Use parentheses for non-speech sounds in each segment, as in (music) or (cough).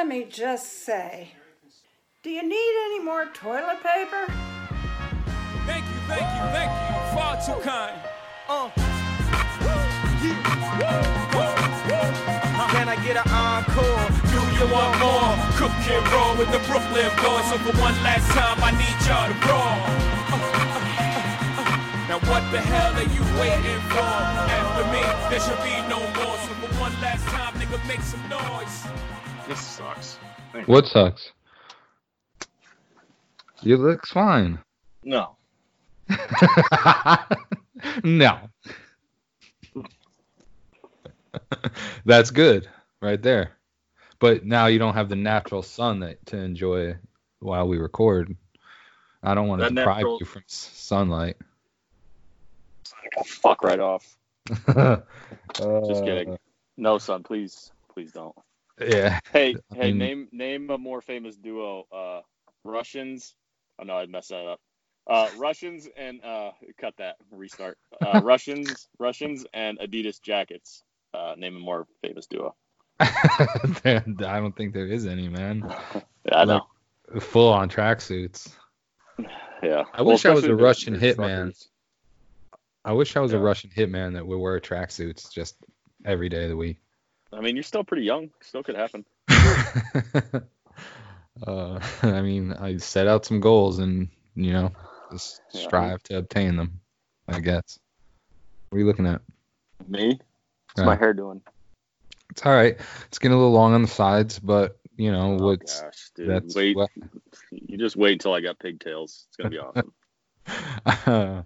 let me just say, do you need any more toilet paper? Thank you, thank you, thank you. Far too kind. Uh. Can I get an encore? Do you want more? Cook and roll with the Brooklyn boys. So for one last time, I need y'all to roll. Now what the hell are you waiting for? After me, there should be no more. So for one last time, nigga, make some noise. This sucks. Thank What sucks? You look fine. No. (laughs) no. (laughs) That's good right there. But now you don't have the natural sun that to enjoy while we record. I don't want to deprive natural- you from sunlight. Fuck right off. Just (laughs) Just kidding. Uh, no, sun, please, please don't. Yeah. Hey, I hey, mean- name name a more famous duo. Uh, Russians. Oh no, I messed that up. Uh, Russians and uh, cut that. Restart. Uh, (laughs) Russians, Russians and Adidas jackets. Uh, name a more famous duo. (laughs) I don't think there is any, man. Yeah, (laughs) I know. Full on tracksuits. Yeah. I wish I was a Russian hitman. I wish I was a Russian hitman that would wear tracksuits just every day of the week. I mean, you're still pretty young. Still could happen. (laughs) uh, (laughs) I mean, I set out some goals and you know just Yeah. strive to obtain them. I guess. What are you looking at? Me? What's Yeah. my hair doing? It's all right. It's getting a little long on the sides, but you know Oh what's gosh, dude. that's wait. what- You just wait until I got pigtails. It's gonna be (laughs) awesome.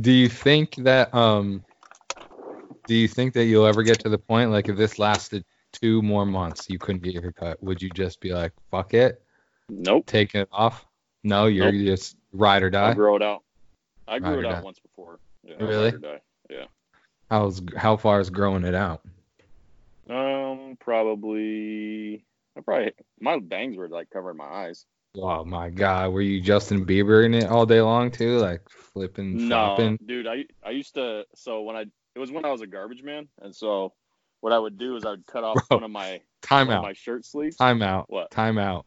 do you think that um do you think that you'll ever get to the point like if this lasted two more months you couldn't get your hair cut would you just be like fuck it nope. take it off no you're Nope. just ride or die. I grow it out. I grew Ride it out once before. Yeah, Really? ride or die. how's how far is growing it out Um, probably. I probably my bangs were like covering my eyes. oh my god were you justin bieber in it all day long too like flipping No, flopping dude. I I used to. So when I it was when I was a garbage man, and so what I would do is I would cut off Bro. one of my time out my shirt sleeves. time out What? time out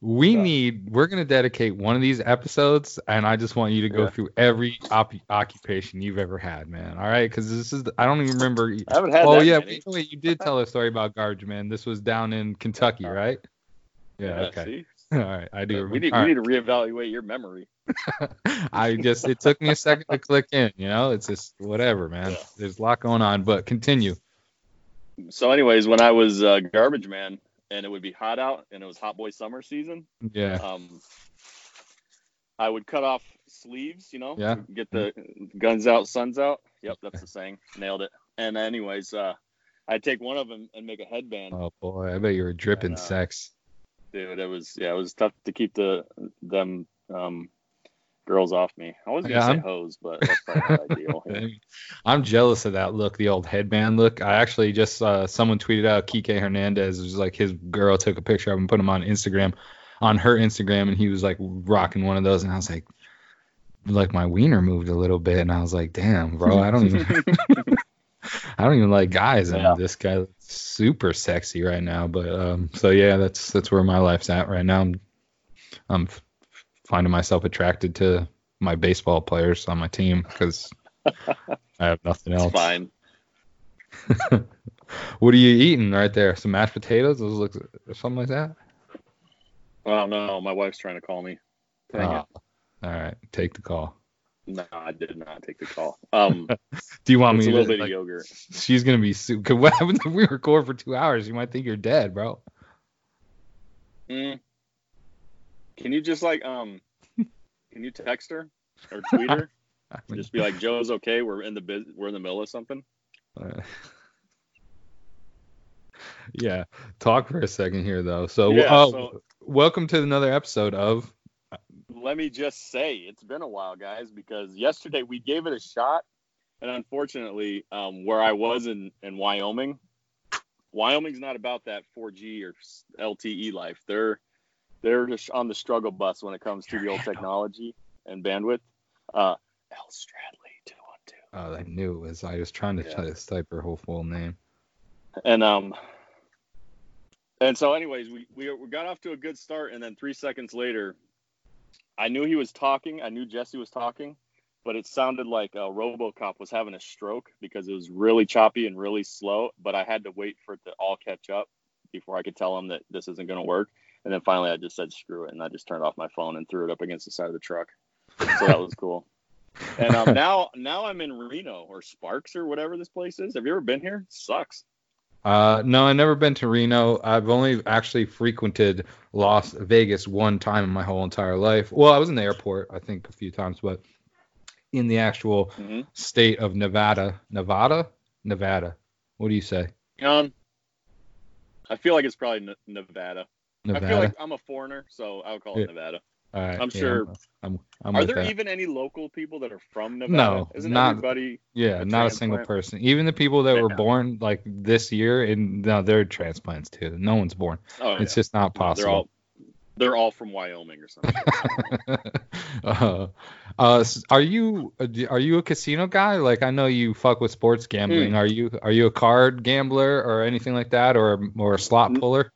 we What? need we're going to dedicate one of these episodes and i just want you to go Yeah. through every op- occupation you've ever had man all right because this is the, i don't even remember I haven't had oh yeah wait, wait, you did tell a story about garbage man this was down in kentucky right yeah, okay See? (laughs) all right i do We need All we need to reevaluate your memory. (laughs) i just it took me a second to click in you know it's just whatever man Yeah. there's a lot going on but continue So, anyways, when I was uh, garbage man, and it would be hot out, and it was hot boy summer season, yeah um, I would cut off sleeves, you know, Yeah. get the guns out, suns out. Yep, that's the saying. Nailed it. And anyways, uh, I'd take one of them and make a headband. oh boy i bet you were dripping And, uh, sex Dude, it was yeah, it was tough to keep the them um, girls off me. I was gonna Yeah, say I'm- hoes, but that's not (laughs) ideal. (laughs) Yeah. I'm jealous of that look, the old headband look. I actually just uh, someone tweeted out Kike Hernandez it was like his girl took a picture of him, put him on Instagram, on her Instagram, and he was like rocking one of those, and I was like, like my wiener moved a little bit, and I was like, damn, bro, I don't even, (laughs) I don't even like guys, and Yeah. this guy looks super sexy right now. But um, so yeah, that's that's where my life's at right now. I'm, I'm finding myself attracted to my baseball players on my team because (laughs) I have nothing It's else. fine. (laughs) What are you eating right there? Some mashed potatoes? Those look something like that. Oh no, my wife's trying to call me. Ah, all right, take the call. No, I did not take the call. Um, (laughs) Do you want it's a me little to? bit like, of yogurt. she's gonna be. Su- 'cause what happens if we record for two hours? You might think you're dead, bro. Mm. Can you just like um, can you text her or tweet her? (laughs) I mean, just be like, Joe's okay. We're in the biz- we're in the middle of something. uh, (laughs) yeah. Talk for a second here, though. So, Yeah, oh, so- welcome to another episode of. let me just say it's been a while guys because yesterday we gave it a shot and unfortunately um, where i was in, in wyoming wyoming's not about that 4g or lte life they're they're just on the struggle bus when it comes to the old technology and bandwidth uh l stradley 212 Oh, I knew it was. I was trying to Yeah. try to type her whole full name. and um And so, anyways, we, we we got off to a good start, and then three seconds later, I knew he was talking. I knew Jesse was talking, but it sounded like uh, RoboCop was having a stroke because it was really choppy and really slow. But I had to wait for it to all catch up before I could tell him that this isn't going to work. And then finally, I just said screw it, and I just turned off my phone and threw it up against the side of the truck. So that was (laughs) cool. And um, now now I'm in Reno or Sparks or whatever this place is. Have you ever been here? sucks. Uh, no, I've never been to Reno. I've only actually frequented Las Vegas one time in my whole entire life. Well, I was in the airport, I think, a few times, but in the actual hmm state of Nevada, Nevada, Nevada. What do you say? Um, I feel like it's probably Ne- Nevada. Nevada. I feel like I'm a foreigner, so I'll call it Yeah. Nevada. All right, I'm yeah, sure- I'm, I'm Are there that. even any local people that are from Nevada? No, Isn't not- everybody? Yeah, a not a single person. Even the people that were Yeah. born like this year, and no, they're transplants too. No one's born. Oh, It's just not possible. They're all they're all from Wyoming or something. (laughs) uh, uh, are you uh, are you a casino guy? Like I know you fuck with sports gambling. Hmm. Are you are you a card gambler or anything like that, or or a slot puller?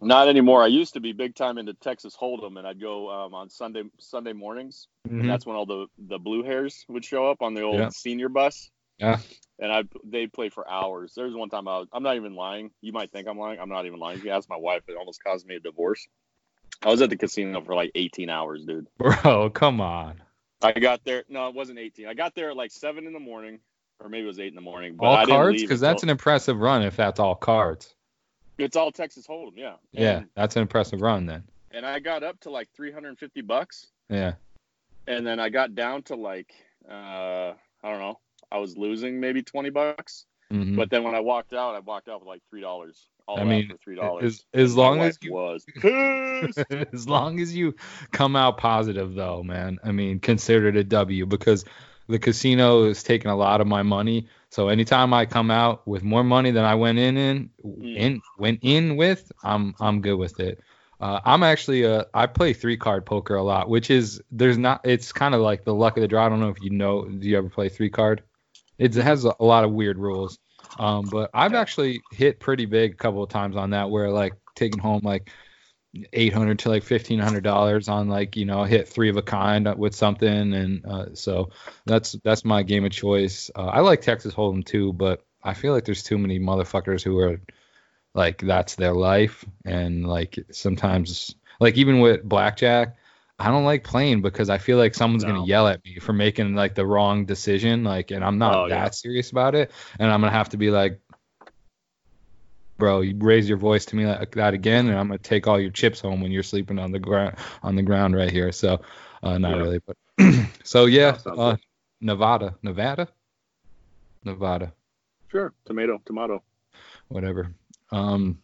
Not anymore. I used to be big time into Texas Hold'em, and I'd go um, on Sunday Sunday mornings. Mhm. And that's when all the the blue hairs would show up on the old Yeah. senior bus. Yeah. And I they'd play for hours. There was one time I was I'm not even lying. You might think I'm lying. I'm not even lying. If you ask my wife, it almost caused me a divorce. I was at the casino for like 18 hours, dude. (laughs) Bro, come on. I got there. No, it wasn't 18. I got there at like seven in the morning, or maybe it was eight in the morning. But all cards? Because that's an impressive run if that's all cards. It's all Texas Hold'em, yeah. Yeah, And, that's an impressive run then. and I got up to like 350 bucks, Yeah. and then I got down to like uh, I don't know. I was losing maybe 20 bucks, Mhm. but then when I walked out, I walked out with like three dollars. All I mean, for three dollars. as- as long as you- was (laughs) (laughs) as long as you come out positive though man i mean consider it a w because the casino is taking a lot of my money so anytime i come out with more money than i went in in, Mm. in went in with i'm i'm good with it. Uh, i'm actually uh, i play three card poker a lot which is there's not it's kind of like the luck of the draw. I don't know if you know do you ever play three card? It has a, a lot of weird rules. Um, but i've actually hit pretty big a couple of times on that where like taking home like 800 to like 1500 dollars on like you know hit three of a kind with something. And uh, so that's that's my game of choice. Uh, i like texas hold'em too but i feel like there's too many motherfuckers who are like that's their life. And like sometimes like even with blackjack i don't like playing because i feel like someone's No. gonna yell at me for making like the wrong decision. Like and i'm not Oh, that yeah. serious about it. And i'm gonna have to be like bro, you raise your voice to me like that again, and I'm gonna take all your chips home when you're sleeping on the ground on the ground right here. So, uh, not Yeah. really, but (clears throat) so yeah, uh. Nevada, Nevada, Nevada, sure, tomato, tomato. whatever. Um,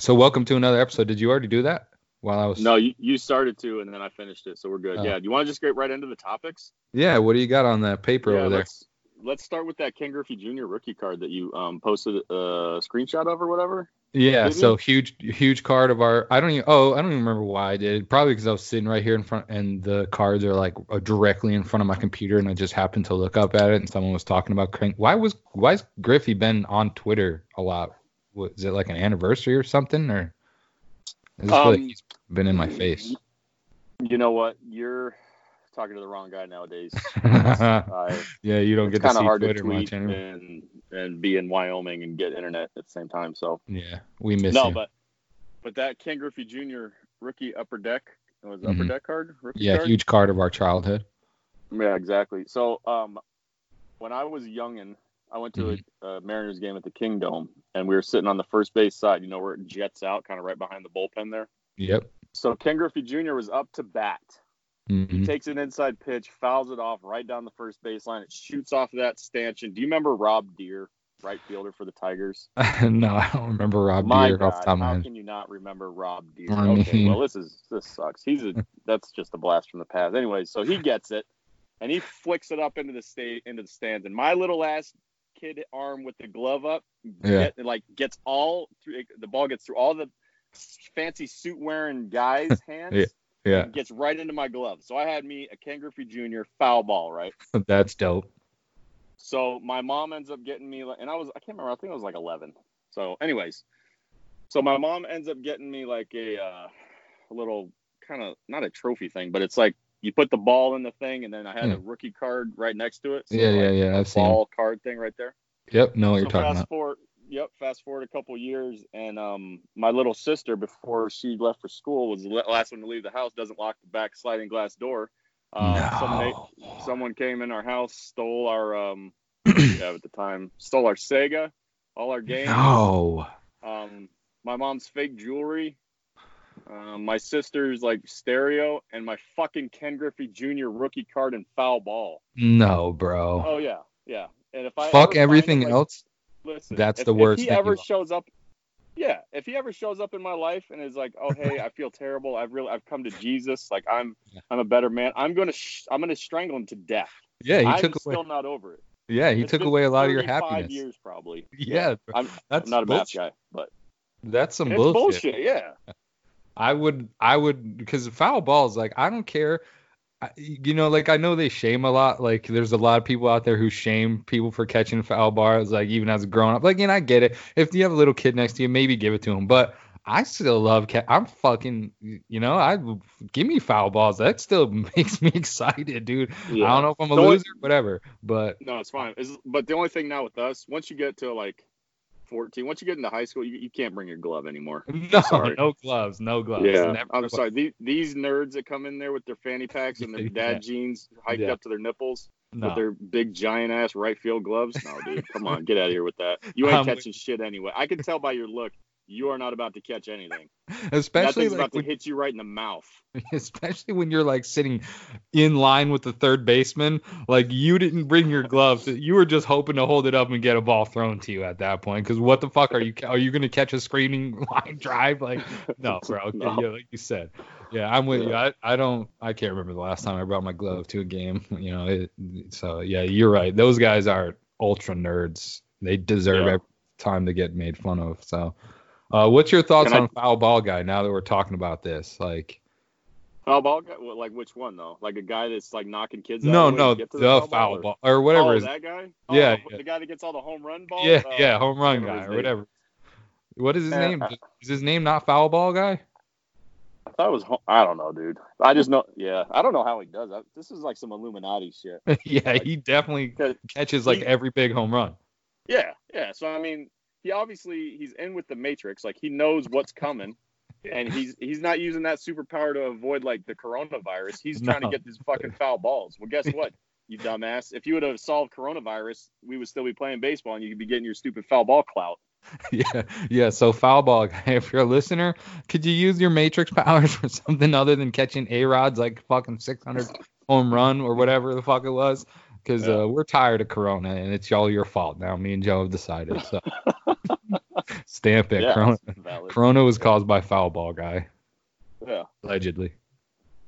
so welcome to another episode. Did you already do that while I was? No, you, you started to, and then I finished it, so we're good. Oh. Yeah. Do you want to just get right into the topics? Yeah. What do you got on that paper yeah, over there? let's let's start with that Ken Griffey Jr. rookie card that you um, posted a screenshot of or whatever. Yeah, so huge, huge card of our. I don't even. Oh, I don't even remember why I did. Probably because I was sitting right here in front, and the cards are like uh, directly in front of my computer, and I just happened to look up at it, and someone was talking about. Crank. Why was why's Griffey been on Twitter a lot? Was it like an anniversary or something, or? I just feel like Um, he's been in my face. You know what? You're talking to the wrong guy nowadays. (laughs) I, yeah, you don't get to kind of see hard Twitter to tweet and and be in Wyoming and get internet at the same time. So Yeah, we miss no, you. but but that Ken Griffey Jr. rookie upper deck it was it upper deck card. Yeah, card? huge card of our childhood. Yeah, exactly. So, um, when I was youngin, I went to Mm-hmm. a, a Mariners game at the Kingdome, and we were sitting on the first base side. You know where it jets out, kind of right behind the bullpen there. Yep. So Ken Griffey Jr. was up to bat. Mhm. He takes an inside pitch, fouls it off right down the first baseline. It shoots off of that stanchion. Do you remember Rob Deer, right fielder for the Tigers? (laughs) no, I don't remember Rob My Deer off God, the top of my how can you not remember Rob Deer? I okay, well this is this sucks. He's a (laughs) that's just a blast from the past. Anyway, so he gets it, and he flicks it up into the state into the stands, and my little ass kid arm with the glove up, Yeah. get, like gets all through the ball gets through all the fancy suit wearing guys' (laughs) hands. Yeah, and Gets right into my glove. So I had me a Ken Griffey Jr. foul ball, right? (laughs) that's dope. So my mom ends up getting me, and I was I can't remember. I think I was like 11. So, anyways, So my mom ends up getting me like a, uh, a little kind of not a trophy thing, but it's like you put the ball in the thing, and then I had Yeah. a rookie card right next to it. So Yeah, yeah, like, yeah. I've seen. Ball card thing right there. Yep, know what you're talking fast about. forward, yep. Fast forward a couple years, and um, my little sister, before she left for school, was the last one to leave the house. Doesn't lock the back sliding glass door. Some no. na- someone came in our house, stole our um, what did we have at the time, stole our Sega, all our games, No. um, my mom's fake jewelry, um, my sister's like stereo, and my fucking Ken Griffey Jr. rookie card and foul ball. No, bro. Oh yeah, yeah. And if I Fuck everything it, like, else. Listen, That's if, the worst If he ever shows up, yeah, if he ever shows up in my life and is like, "Oh, hey, I feel terrible. I've really, I've come to Jesus. Like, I'm, Yeah. I'm a better man. I'm gonna, sh- I'm gonna strangle him to death. Yeah, he I'm took away. still not over it. Yeah, he It's took away a lot of your happiness. Years probably. (laughs) Yeah, bro. I'm, that's I'm not a math bullshit. guy, but That's some bullshit. bullshit. Yeah. I would, I would, because foul balls, like I don't care. You know, like I know they shame a lot. Like there's a lot of people out there who shame people for catching foul balls. Like even as a grown up, like and I get it. If you have a little kid next to you, maybe give it to him. But I still love. Ca- I'm fucking. You know, I give me foul balls. That still (laughs) makes me excited, dude. I don't know if I'm a only- loser, whatever. But No, it's fine. It's, but the only thing now with us, once you get to like 14, once you get into high school, you, you can't bring your glove anymore. (laughs) no, Sorry. no gloves, no gloves. Yeah, Never I'm sorry. These, these nerds that come in there with their fanny packs and (laughs) their Yeah. dad jeans hiked Yeah. up to their nipples No. with their big giant ass right field gloves. No, dude, come on, get out of here with that. You ain't (laughs) catching shit anyway. I can tell by your look, you are not about to catch anything. (laughs) Especially like about to hit you right in the mouth. (laughs) especially when you're like sitting in line with the third baseman, like you didn't bring your gloves. You were just hoping to hold it up and get a ball thrown to you at that point. Because what the fuck are you? Are you gonna catch a screaming (laughs) line drive? Like, no, bro. Okay, No. yeah, like you said. Yeah, I'm with you. I, I don't. I can't remember the last time I brought my glove to a game. You know, it, so yeah, you're right. Those guys are ultra nerds. They deserve Yeah. every time to get made fun of. So. Uh, what's your thoughts Can I- on foul ball guy? Now that we're talking about this, like, Foul ball guy? Well, Like which one though? Like a guy that's like knocking kids out. no, the no, to the, foul foul or- ball or whatever. Oh, is that guy? Yeah, Oh, yeah. the guy that gets all the home run balls. yeah, Uh, yeah, home run guy or name- whatever. What is his Uh, name? Is his name not foul ball guy? I thought it was. I don't know, dude. I just know. Yeah, I don't know how he does that. This is like some Illuminati shit. (laughs) yeah, he definitely catches like he- every big home run. Yeah, yeah. So I mean, he obviously he's in with the Matrix. Like he knows what's coming, and he's he's not using that superpower to avoid like the coronavirus. He's trying No. to get these fucking foul balls. Well, guess what? You dumbass. If you would have solved coronavirus, we would still be playing baseball, and you could be getting your stupid foul ball clout. (laughs) yeah, yeah. So foul ball guy, (laughs) if you're a listener, could you use your matrix powers (laughs) for something other than catching A-Rod's like fucking 600 home run or whatever the fuck it was? Because Yeah. uh, we're tired of Corona and it's all your fault now. Me and Joe have decided. So (laughs) stamp it. Yeah, Corona. Corona was caused by foul ball guy, Yeah, allegedly.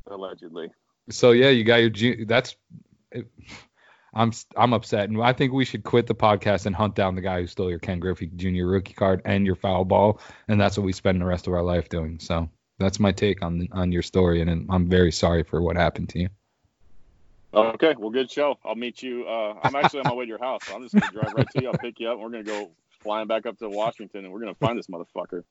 allegedly. So yeah, you got your. ju- That's. It, I'm I'm upset, and I think we should quit the podcast and hunt down the guy who stole your Ken Griffey Jr. rookie card and your foul ball, and that's what we spend the rest of our life doing. So that's my take on on your story, and I'm very sorry for what happened to you. Okay, well, good show. I'll meet you. Uh, I'm actually on my way to your house, so I'm just gonna drive right to you. I'll pick you up. and We're gonna go flying back up to Washington, and we're gonna find this motherfucker.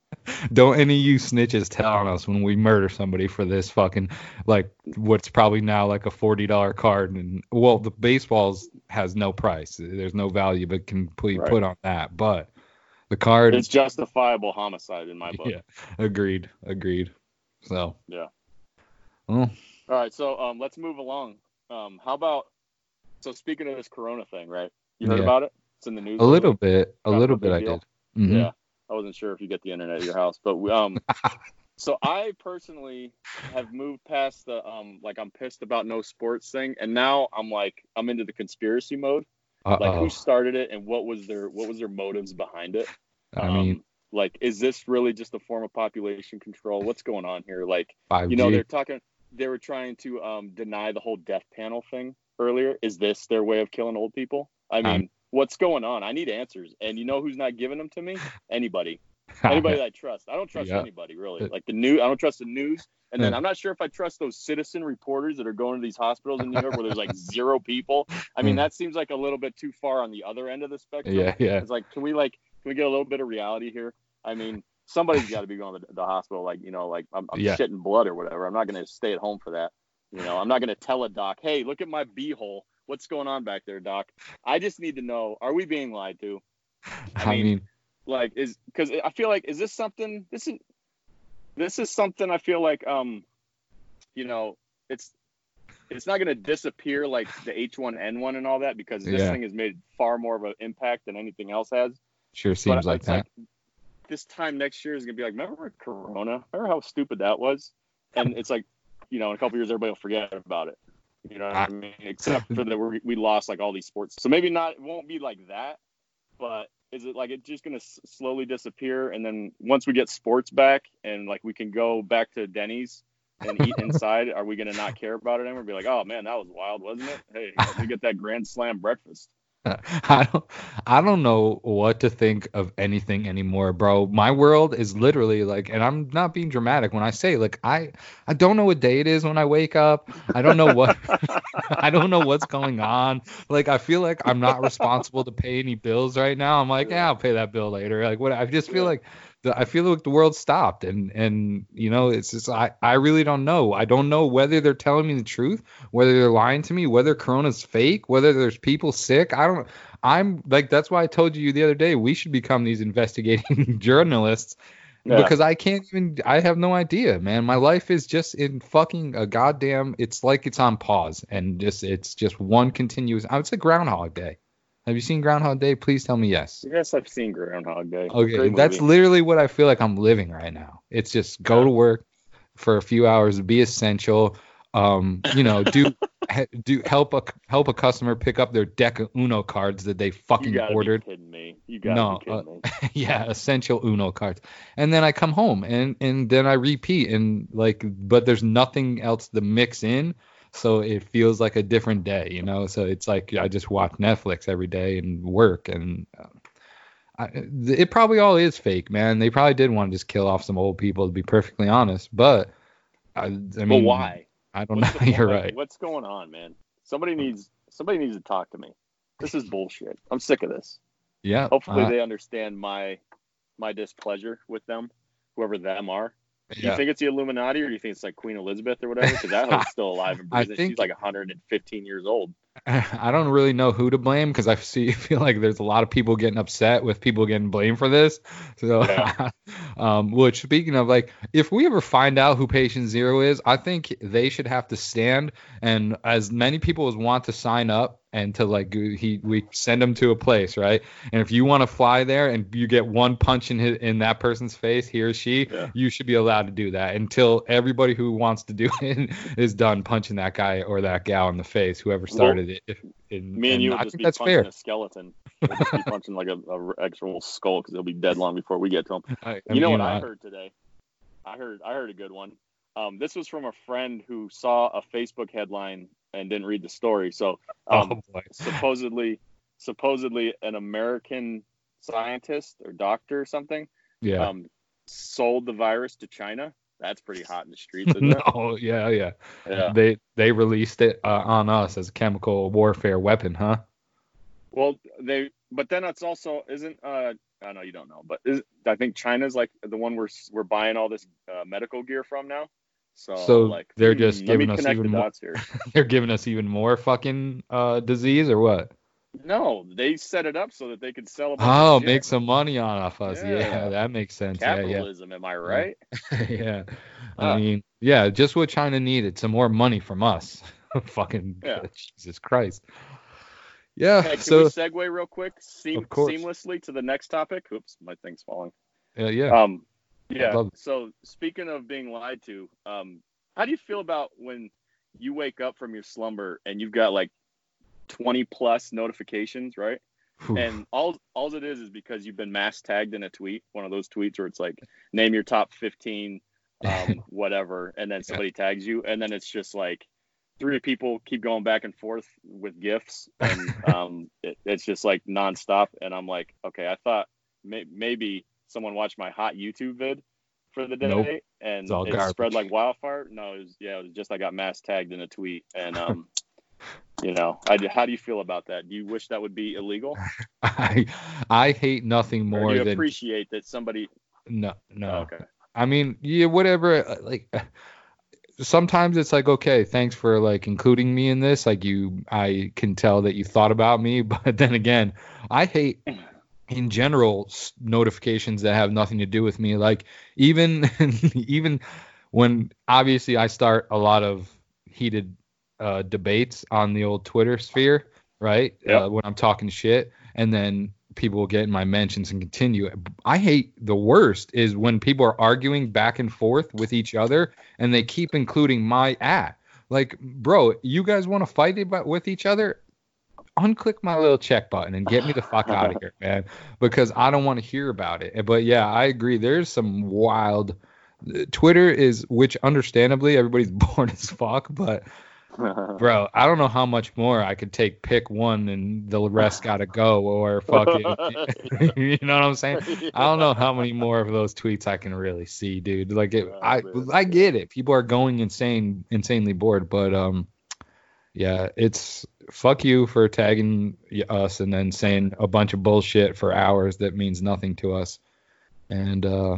Don't any of you snitches tell on us when we murder somebody for this fucking like what's probably now like a forty dollar card, and well, the baseballs has no price. There's no value, but can be Right. put on that, but. The card It's justifiable homicide in my book. Yeah, agreed, agreed. So Yeah. well, All right, so um, let's move along. Um, how about so speaking of this Corona thing, right? You heard Yeah. about it? It's in the news. a little bit, a little bit. I deal. did. Mhm. Yeah, I wasn't sure if you get the internet at your house, but we, um, (laughs) so I personally have moved past the um, like I'm pissed about no sports thing, and now I'm like I'm into the conspiracy mode. Like Uh-oh. who started it and what was their what was their motives behind it? I mean, Um, like is this really just a form of population control? What's going on here? Like five you know they're talking they were trying to um, deny the whole death panel thing earlier. Is this their way of killing old people? I mean Um, what's going on? I need answers. And you know who's not giving them to me? Anybody. (laughs) Anybody that i trust. I don't trust Yeah. anybody really. Like the news i don't trust the news. And then i'm not sure if i trust those citizen reporters that are going to these hospitals in new york where there's like (laughs) zero people. I mean Mm. that seems like a little bit too far on the other end of the spectrum. Yeah, yeah. it's like, can we like, can we get a little bit of reality here? I mean, somebody's got to be going to the hospital. Like you know, like I'm, I'm Yeah. shitting blood or whatever. I'm not gonna stay at home for that. You know, I'm not gonna tell a doc, hey, look at my beehole. What's going on back there, doc? I just need to know, are we being lied to? I mean, mean, like is because i feel like is this something this is this is something i feel like um you know it's it's not going to disappear like the h1n1 and all that because this Yeah. thing has made far more of an impact than anything else has sure But seems like it's that. This time next year is going to be like remember corona? Remember how stupid that was? And it's like you know in a couple years everybody will forget about it. You know what i, mean? Except for that we we lost like all these sports. So maybe not it won't be like that but is it like it's just going to s- slowly disappear and then once we get sports back and like we can go back to denny's and eat (laughs) inside are we going to not care about it anymore? Be like oh man that was wild wasn't it? Hey we get that grand slam breakfast (laughs) I don't I don't know what to think of anything anymore, bro. My world is literally like and I'm not being dramatic when I say like I I don't know what day it is when I wake up. I don't know what (laughs) I don't know what's going on. Like I feel like I'm not responsible to pay any bills right now. I'm like, yeah, I'll pay that bill later. Like what I just feel like I feel like the world stopped and and you know it's just I I really don't know. I don't know whether they're telling me the truth, whether they're lying to me, whether corona's fake, whether there's people sick. I don't I'm like that's why I told you the other day we should become these investigating (laughs) journalists Yeah. because I can't even I have no idea, man. My life is just in fucking a goddamn it's like it's on pause and just it's just one continuous it's a groundhog day. Have you seen Groundhog Day? Please tell me yes. yes i've seen groundhog day Okay, that's literally what I feel like I'm living right now. It's just go to work for a few hours, be essential, um, you know, do (laughs) do help a help a customer pick up their deck of Uno cards that they you fucking gotta ordered. be kidding me you gotta No, uh, me (laughs) yeah, essential Uno cards. And then I come home and and then I repeat and like but there's nothing else to mix in. So it feels like a different day, you know. So it's like I just watch Netflix every day and work, and uh, I, it probably all is fake, man. They probably did want to just kill off some old people, to be perfectly honest. But I, I mean, but why I don't What's know. the? (laughs) You're right. What's going on, man? Somebody needs somebody needs to talk to me. This is bullshit. I'm sick of this. Yeah. Hopefully uh, they understand my my displeasure with them, whoever them are. Do you yeah. think it's the Illuminati or do you think it's like Queen Elizabeth or whatever? Because that (laughs) hoe's still alive and breathing. think- She's like 115 years old. (laughs) I don't really know who to blame because I see (laughs) feel like there's a lot of people getting upset with people getting blamed for this. So, Yeah. um, which speaking of like, if we ever find out who patient zero is, I think they should have to stand and as many people as want to sign up and to like he we send them to a place right and if you want to fly there and you get one punch in his, in that person's face he or she Yeah. you should be allowed to do that until everybody who wants to do (laughs) it is done punching that guy or that gal in the face whoever started it if, in, Me and you will I just think be that's punching fair a skeleton. We'll just be punching like a, a actual skull because it'll be dead long before we get to him. (laughs) I, I you know mean, what I I- heard today? I heard I heard a good one. Um, this was from a friend who saw a Facebook headline and didn't read the story. So (laughs) um, oh boy supposedly supposedly an American scientist or doctor or something yeah um, sold the virus to China. That's pretty hot in the streets, isn't (laughs) it? no yeah yeah Yeah. they they released it uh, on us as a chemical warfare weapon huh Well, they but then that's also isn't uh I know you don't know, but is, I think China's like the one we're we're buying all this uh, medical gear from now. So, So like they're hmm, just giving us even the more- dots here. (laughs) they're giving us even more fucking uh disease or what No, they set it up so that they could sell. Oh make some money on off us yeah, Yeah. that makes sense yeah yeah capitalism. Am I right? (laughs) yeah. Ah. I mean, yeah, just what China needed, some more money from us. (laughs) Fucking Yeah. Jesus Christ. Yeah. Hey, can so we segue real quick, seam- seamlessly to the next topic? Oops, my thing's falling. uh, yeah. Um, yeah. So speaking of being lied to, um, how do you feel about when you wake up from your slumber and you've got like 20 plus notifications, right? Whew. And all all it is is because you've been mass tagged in a tweet, one of those tweets where it's like name your top 15, um, (laughs) whatever, and then somebody tags you, and then it's just like three people keep going back and forth with gifts, and (laughs) um, it, it's just like nonstop. And I'm like, okay, I thought may- maybe someone watched my hot YouTube vid for the day, Nope. and it garbage. spread like wildfire. No, it was yeah, it was just I got mass tagged in a tweet, and (laughs) um. You know, I, how do you feel about that? Do you wish that would be illegal? (laughs) I I hate nothing more do you than appreciate that somebody No, no. Oh, okay. I mean, yeah, whatever. uh, Like, sometimes it's like, okay, thanks for like including me in this. Like, you, I can tell that you thought about me. (laughs) But then again, I hate in general notifications that have nothing to do with me. Like, even, (laughs) even when obviously I start a lot of heated uh, debates on the old Twitter sphere, right? Yep. Uh, when I'm talking shit, and then people will get in my mentions and continue. I hate the worst is when people are arguing back and forth with each other and they keep including my at. Like, bro, you guys want to fight about with each other? Unclick my little check button and get me the fuck out of (laughs) here, man. Because I don't want to hear about it. But yeah, I agree. There's some wild. Twitter is, which understandably everybody's (laughs) bored as fuck, but (laughs) bro, I don't know how much more I could take. Pick one and the rest gotta go, or fucking, you know what I'm saying? I don't know how many more of those tweets I can really see, dude. Like, it, Oh, I. I get it. People are going insane, insanely bored, but um, yeah, it's fuck you for tagging us and then saying a bunch of bullshit for hours that means nothing to us, and uh,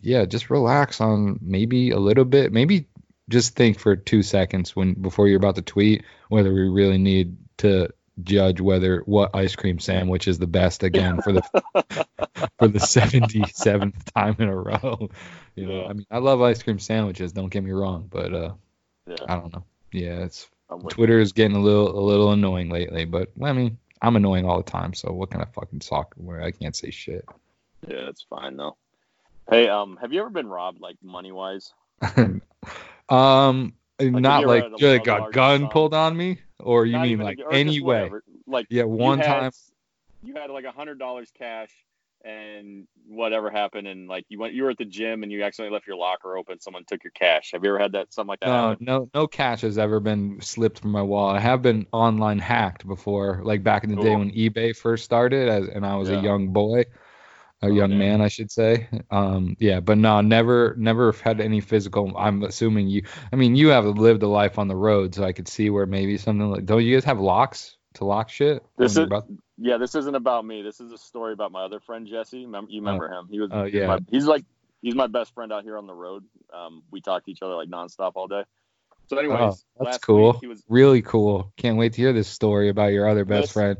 yeah, just relax on maybe a little bit, maybe just think for two seconds when before you're about to tweet whether we really need to judge whether what ice cream sandwich is the best again for the (laughs) for the 77th time in a row. You know i mean i love ice cream sandwiches don't get me wrong but uh Yeah. i don't know. Yeah it's twitter is getting a little a little annoying lately but i mean i'm annoying all the time so what can i fucking talk where i can't say shit. Yeah, it's fine though. Hey, um, have you ever been robbed like money wise? (laughs) um if not like a- like a gun sum. pulled on me or you Not mean even like a- or just any way. Like yeah you one had- time you had like a hundred dollars cash and whatever happened and like you went you were at the gym and you accidentally left your locker open someone took your cash have you ever had that something like that No, happen? no, no cash has ever been slipped from my wallet. I have been online hacked before, like back in the day when eBay first started, as, and I was Yeah. a young boy, a Oh, young damn. man, I should say. Um, yeah, but no, never, never had any physical. I'm assuming you. I mean, you have lived a life on the road, so I could see where maybe something like. Don't you guys have locks to lock shit? This is- yeah this isn't about me this is a story about my other friend jesse you remember him he was oh, he's yeah. my- he's like he's my best friend out here on the road um we talk to each other like nonstop all day so anyways Oh, that's cool. he was really cool. Can't wait to hear this story about your other best Listen, friend.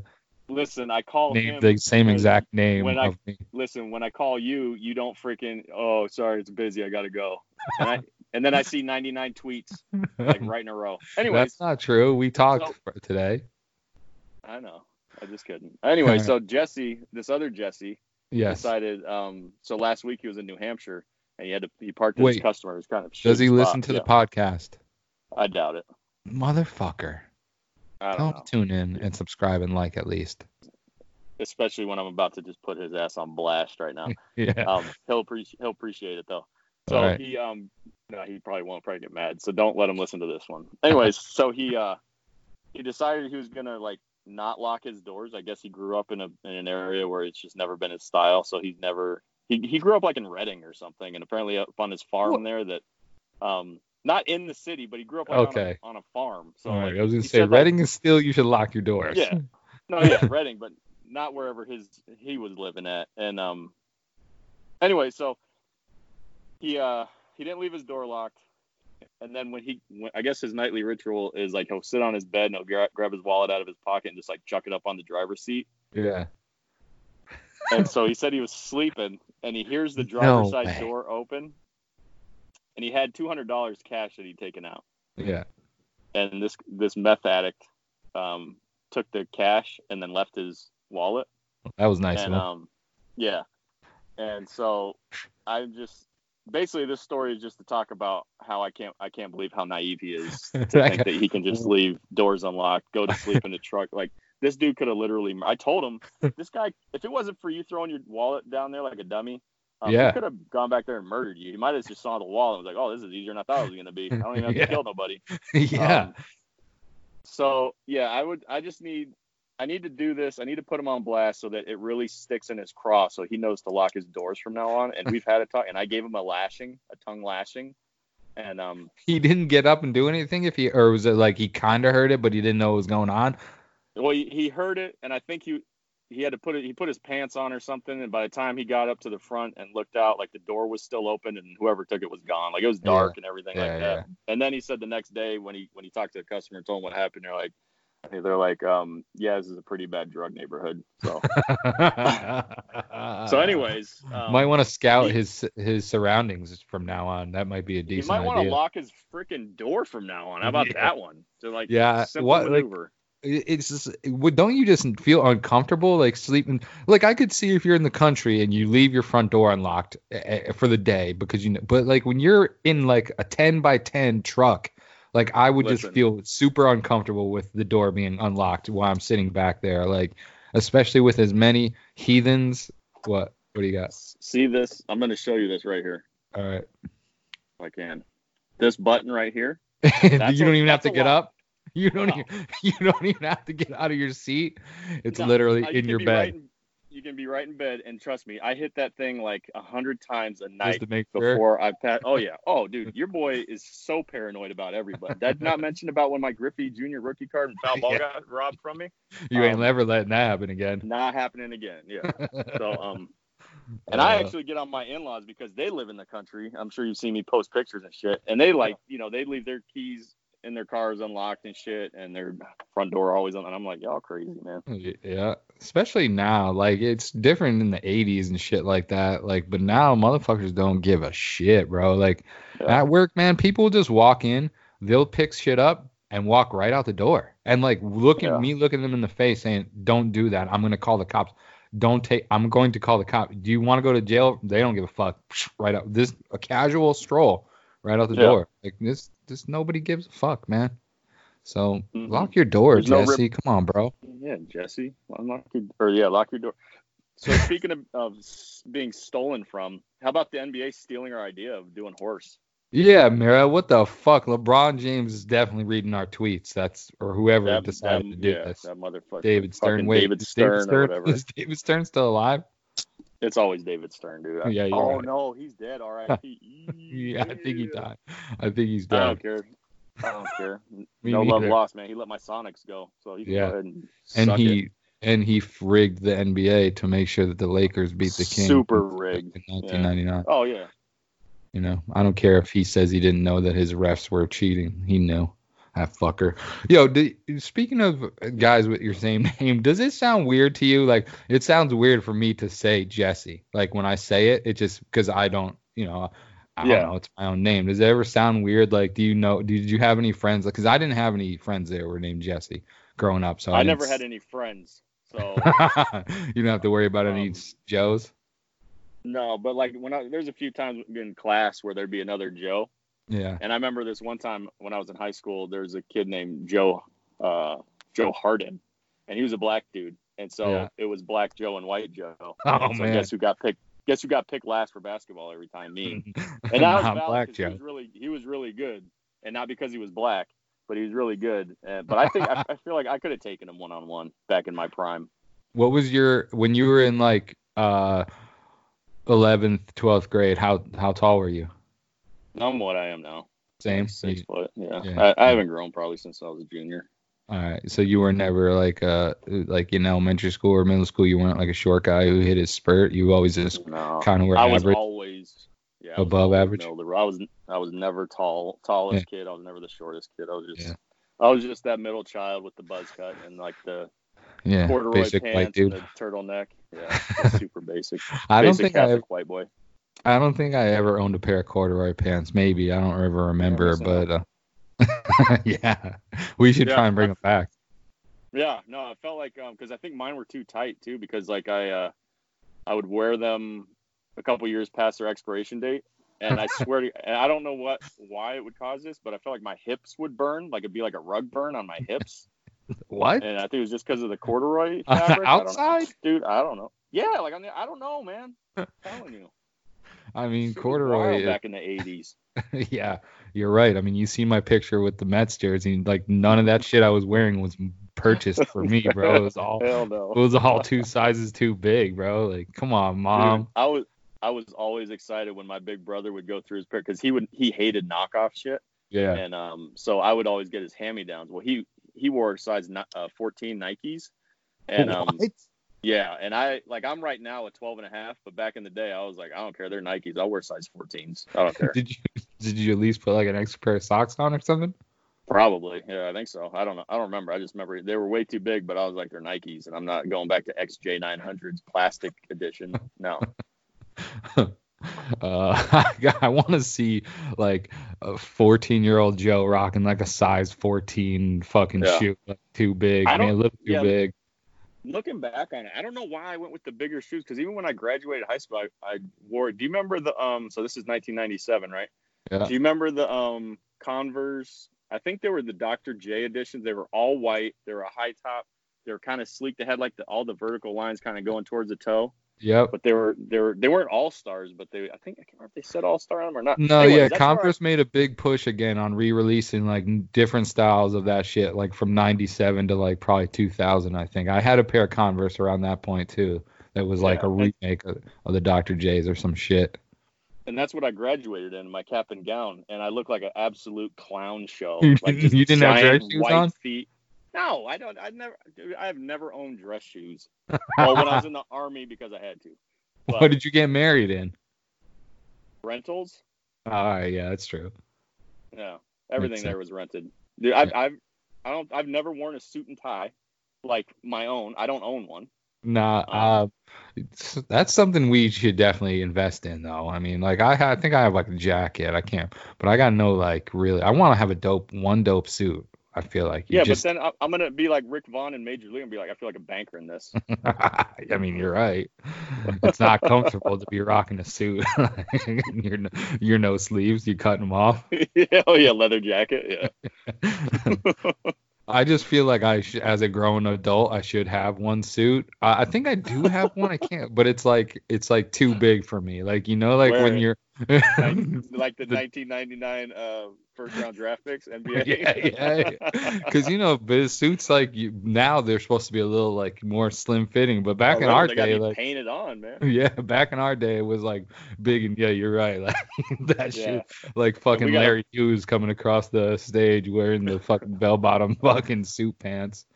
listen i call Named him the same exact name when I- me. listen, when I call you, you don't freaking. Oh, sorry, it's busy. I gotta go. And, I, and then I see 99 tweets like (laughs) right in a row. Anyway, That's not true. We talked so- today. I know. I just kidding. Anyway, (laughs) so Jesse, this other Jesse, Yes. decided. Um, so last week he was in New Hampshire and he had to he parked Wait. his customer. It was kind of Does he shitty listen spot. to the podcast? I doubt it. Motherfucker. I don't tune in and subscribe and like at least. Especially when I'm about to just put his ass on blast right now. (laughs) Yeah. Um, he'll appreciate he'll appreciate it though. So right. he um no he probably won't probably get mad. So don't let him listen to this one. Anyways, (laughs) so he uh he decided he was gonna like not lock his doors. I guess he grew up in a in an area where it's just never been his style. So he's never he he grew up like in Reading or something, and apparently up on his farm What? there that um not in the city, but he grew up like Okay. on, a, on a farm. So right. like, I was gonna say said, like- Reading is still you should lock your doors. Yeah. No, yeah, (laughs) Reading, but not wherever his he was living at. And um, anyway, so he uh he didn't leave his door locked. And then when he, when, I guess his nightly ritual is like he'll sit on his bed and he'll gra- grab his wallet out of his pocket and just like chuck it up on the driver's seat. Yeah. And so he said he was sleeping and he hears the driver's side way. door open, and he had two hundred dollars cash that he'd taken out. Yeah. And this this meth addict um, took the cash and then left his wallet. That was nice and um yeah and so i'm just basically this story is just to talk about how i can't i can't believe how naive he is (laughs) to think that he can just leave doors unlocked go to sleep in the (laughs) truck like this dude could have literally i told him (laughs) this guy if it wasn't for you throwing your wallet down there like a dummy um, Yeah. he could have gone back there and murdered you. He might have just saw the wall and was like, "Oh, this is easier than I thought it was going to be. I don't even have Yeah. to kill nobody." yeah. Um, so yeah, I would. I just need. I need to do this. I need to put him on blast so that it really sticks in his craw, so he knows to lock his doors from now on. And we've had a talk, and I gave him a lashing, a tongue lashing, and um, he didn't get up and do anything if he or was it like he kind of heard it but he didn't know what was going on? well, he, he heard it, and I think he he had to put it he put his pants on or something and by the time he got up to the front and looked out like the door was still open and whoever took it was gone like it was dark and everything Yeah, like that yeah. and then he said the next day when he when he talked to the customer and told him what happened they're like they're like um yeah this is a pretty bad drug neighborhood so (laughs) so anyways um, might want to scout he- his his surroundings from now on. That might be a decent. decent might want to lock his freaking door from now on how about Yeah. that one to like Yeah, simple what, like, maneuver It- it's just don't you just feel uncomfortable like sleeping like i could see if you're in the country and you leave your front door unlocked eh, for the day because you know but like when you're in like a 10 by 10 truck like i would just feel super uncomfortable with the door being unlocked while i'm sitting back there. Like especially with as many heathens. What? What do you got? See this? I'm going to show you this right here. All right. If i can. This button right here. (laughs) You don't even have to get lot. up. You don't No. even (laughs) you don't even have to get out of your seat. It's No, literally you in your be bed. right in- you can be right in bed, and trust me, I hit that thing like a hundred times a just night to make sure before I pat. Oh yeah, (laughs) oh dude, your boy is so paranoid about everybody. Did not (laughs) mention about when my Griffey Junior rookie card and foul ball (laughs) Yeah. got robbed from me. you ain't um, never letting that happen again Not happening again. Yeah. So um, and I Uh, actually get on my in-laws because they live in the country. I'm sure you've seen me post pictures and shit, and they like, you know, they leave their keys in their cars unlocked and shit, and their front door always on. And I'm like, y'all crazy, man. Yeah, especially now. Like it's different in the '80s and shit like that. Like, but now motherfuckers don't give a shit, bro. Like Yeah. at work, man, people just walk in, they'll pick shit up and walk right out the door, and like look at Yeah. me, looking them in the face, saying, "Don't do that. I'm gonna call the cops. Don't take. I'm going to call the cop. Do you want to go to jail? They don't give a fuck. Right out. This a casual stroll, right out the Yeah. door. Like this, this nobody gives a fuck, man. So Mhm. lock your door, There's no rip- Jesse. Come on, bro. Yeah, Jesse, unlock your or yeah, lock your door. So (laughs) speaking of, of being stolen from, how about the NBA stealing our idea of doing horse? Yeah, Mira, what the fuck? LeBron James is definitely reading our tweets. That's or whoever That, decided that- to do yeah, this. that motherfucker. David Stern. Wait, David Stern, David or Stern whatever. (laughs) is David Stern still alive? It's always David Stern, dude. Yeah, oh right. no, he's dead. All right. (laughs) Yeah, I think he died. I think he's dead. I don't care. I don't care. (laughs) No love neither. lost, man. He let my Sonics go, so he can Yeah. go ahead and, And he it. and he rigged the NBA to make sure that the Lakers beat the Kings. Super rigged. In 1999. Oh yeah. You know, I don't care if he says he didn't know that his refs were cheating. He knew. That fucker. Yo, do, speaking of guys with your same (laughs) name, does it sound weird to you? Like, it sounds weird for me to say Jesse. Like, when I say it, it just because I don't, you know, I Yeah. don't know. It's my own name. Does it ever sound weird? Like, do you know, did you have any friends? Because I didn't have any friends that were named Jesse growing up. So I didn't never had any friends, so (laughs) you don't have to worry about any Um, Joes. no. But like when I there's a few times in class where there'd be another Joe, Yeah. and I remember this one time when I was in high school. There's a kid named Joe, uh, Joe Harden, and he was a black dude, and so Yeah. it was Black Joe and White Joe. (laughs) Oh, And so man. guess who got picked? Guess who got picked last for basketball every time? Me. (laughs) And that was valid Black 'cause he Joe. was really he was really good, and not because he was black, but he was really good. Uh, but I think I, (laughs) I feel like I could have taken him one on one back in my prime. What was your when you were in like uh 11th, 12th grade? How how tall were you? I'm what I am now. Same. Six You- foot. Yeah. Yeah. I, I haven't grown probably since I was a junior. all right. So you were never like uh like in elementary school or middle school. You weren't like a short guy who hit his spurt. You always just No. kind of were I was always yeah, I Above always average? middle. I was I was never tall tallest kid. I was never the shortest kid. I was just Yeah. I was just that middle child with the buzz cut and like the yeah, corduroy basic pants white and dude. the turtleneck. Yeah, (laughs) super basic. I don't basic think I Catholic ever, white boy. I don't think I ever owned a pair of corduroy pants. Maybe I don't ever remember, missing but uh, (laughs) yeah, we should Yeah, try and bring I- them back. Yeah, no, I felt like um because I think mine were too tight too because like I uh I would wear them a couple years past their expiration date and I swear to and I don't know what why it would cause this but I felt like my hips would burn like it'd be like a rug burn on my hips (laughs) What? and I think it was just because of the corduroy (laughs) fabric. I. Outside? dude. I don't know. Yeah, like I mean, I don't know, man. I'm telling you, I mean, corduroy. back in the '80s. (laughs) yeah, you're right. I mean, you see my picture with the Mets jersey. Like none of that shit I was wearing was purchased for me, bro. It was all (laughs) Hell no. it was all two sizes too big, bro. Like, come on, Dude, mom. I was I was always excited when my big brother would go through his pair because he would he hated knockoff shit. Yeah. and um, so I would always get his hand me downs. Well, he he wore size uh, 14 Nikes, and (laughs) um, What? Yeah, and I like I'm right now at 12 and a half, but back in the day I was like, I don't care, they're Nikes. I'll wear size 14s. I don't care. (laughs) Did you did you at least put like an extra pair of socks on or something? Probably. Yeah, I think so. I don't know. I don't remember. I just remember they were way too big, but I was like, they're Nikes, and I'm not going back to XJ900's plastic edition. No. (laughs) Uh, (laughs) I want to see like a 14 year old Joe rocking like a size 14 fucking Yeah. shoe, like, too big. I Man, it too yeah. big. Looking back on it, I don't know why I went with the bigger shoes because even when I graduated high school, I, I wore. Do you remember the um? So this is 1997, right? Yeah. Do you remember the um Converse? I think they were the Dr. J editions. They were all white. They were a high top. They were kind of sleek. They had like the all the vertical lines kind of going towards the toe. Yep. But they were they were they weren't all stars, but they I think I can't remember if they said all star on them or not. No, Anyways, yeah, that's where I- Converse made a big push again on re-releasing like different styles of that shit, like from '97 to like probably 2000. I think I had a pair of Converse around that point too. That was like Yeah, a remake of, of the Dr. J's or some shit. and that's what I graduated in, my cap and gown, and I looked like an absolute clown show. You (laughs) like didn't- you didn't have dress shoes on? feet. No, I don't. I never. Dude, I have never owned dress shoes. (laughs) well, when I was in the army because I had to. But What did you get married in? rentals? All right, yeah, that's true. Yeah, everything there was rented. Dude, I've, I've, I don't, I've never worn a suit and tie, like my own. I don't own one. Nah, uh, that's something we should definitely invest in, though. I mean, like I, I think I have like a jacket. I can't, but I got no like really. I want to have a dope, one dope suit. I feel like you Yeah, just. but then I'm gonna be like Rick Vaughn in Major League and be like, I feel like a banker in this. (laughs) I mean, you're right. (laughs) It's not comfortable to be rocking a suit. (laughs) you're no, you're no sleeves. You cutting them off. oh yeah, leather jacket. Yeah. I just feel like I, sh- as a grown adult, I should have one suit. I I think I do have one. I can't, but it's like it's like too big for me. Like you know, like Where? when you're. Like the The- 1999 uh, first round draft picks (laughs) NBA. yeah, yeah. Because you know, but suits like you, now they're supposed to be a little like more slim fitting, but back Oh, in our day, like painted on, man. (laughs) yeah, back in our day it was like big and yeah, you're right, like (laughs) that Yeah. shit, like fucking Larry Hughes coming across the stage wearing the fucking bell bottom fucking suit pants.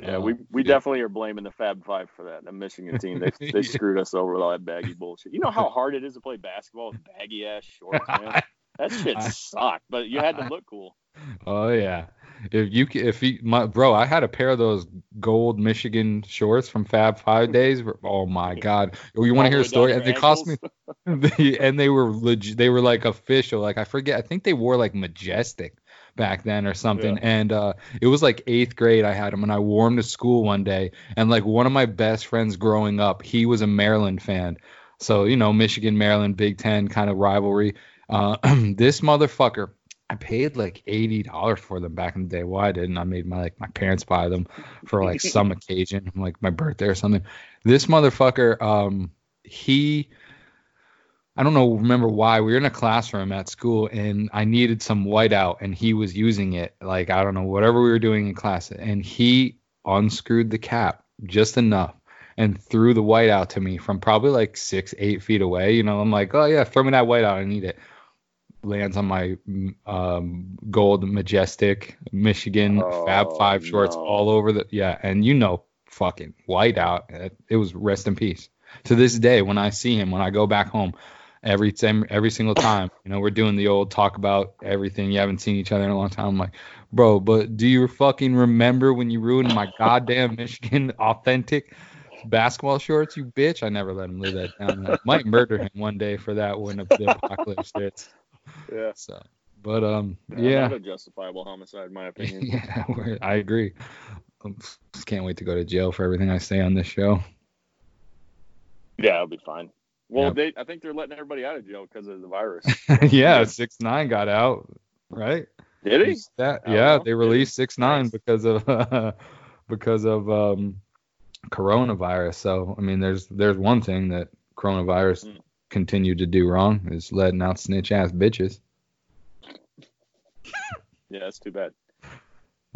Yeah, Uh, we we yeah. definitely are blaming the Fab Five for that. The Michigan team, they Yeah. (laughs) they screwed us over with all that baggy bullshit. You know how hard it is to play basketball with baggy ass shorts, (laughs) man. That shit sucked, but you had to look cool. Oh yeah. If you if you my bro, I had a pair of those gold Michigan shorts from Fab Five days. Oh my (laughs) god! You want to hear a story? And they cost me, and they were legit. They were like official. Like I forget. I think they wore like Majestic back then or something. Yeah. And uh, it was like eighth grade. I had them, and I wore them to school one day. And like one of my best friends growing up, he was a Maryland fan. So you know, Michigan, Maryland, Big Ten kind of rivalry. Uh, (clears throat) this motherfucker. I paid like eighty dollars for them back in the day. Why didn't I made my like my parents buy them for like some (laughs) occasion, like my birthday or something. This motherfucker, um, he I don't know remember why. We were in a classroom at school and I needed some whiteout and he was using it like I don't know whatever we were doing in class and he unscrewed the cap just enough and threw the whiteout to me from probably like six eight feet away you know? I'm like oh yeah throw me that whiteout I need it. Lands on my um, gold majestic Michigan Fab Five shorts no. all over the yeah and you know fucking whiteout it, it was rest in peace. To this day when I see him when I go back home every time every single time. You know we're doing the old talk about everything. You haven't seen each other in a long time. I'm like bro but do you fucking remember when you ruined my goddamn Michigan authentic basketball shorts you bitch? I never let him live that down. I might murder him one day for that when the apocalypse hits Yeah, so but um yeah, yeah. not a justifiable homicide, in my opinion. (laughs) yeah I agree. I just can't wait to go to jail for everything I say on this show. Yeah, it'll be fine. Well, Yep. they I think they're letting everybody out of jail because of the virus. (laughs) yeah, six nine got out, right? Did he? That, yeah, know. they released six nine because of (laughs) because of um, coronavirus. So I mean, there's there's one thing that coronavirus Mm. continued to do wrong is letting out snitch ass bitches. (laughs) Yeah, that's too bad.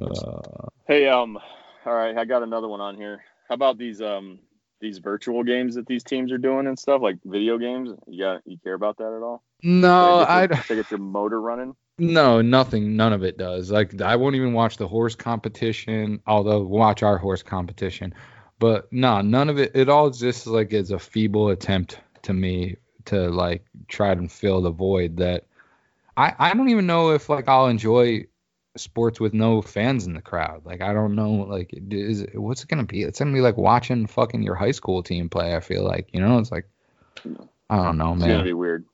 Uh, Hey, um, all right, I got another one on here. How about these um these virtual games that these teams are doing and stuff, like video games? You got you care about that at all? no, I get, your, to get your motor running. no nothing. None of it does. Like I won't even watch the horse competition. Although watch our horse competition. But no, none of it. It all just like is a feeble attempt to me to like try and fill the void that I I don't even know if like I'll enjoy sports with no fans in the crowd. Like I don't know like is what's it gonna be? It's gonna be like watching fucking your high school team play. I feel like you know it's like I don't know, man. It's gonna be weird.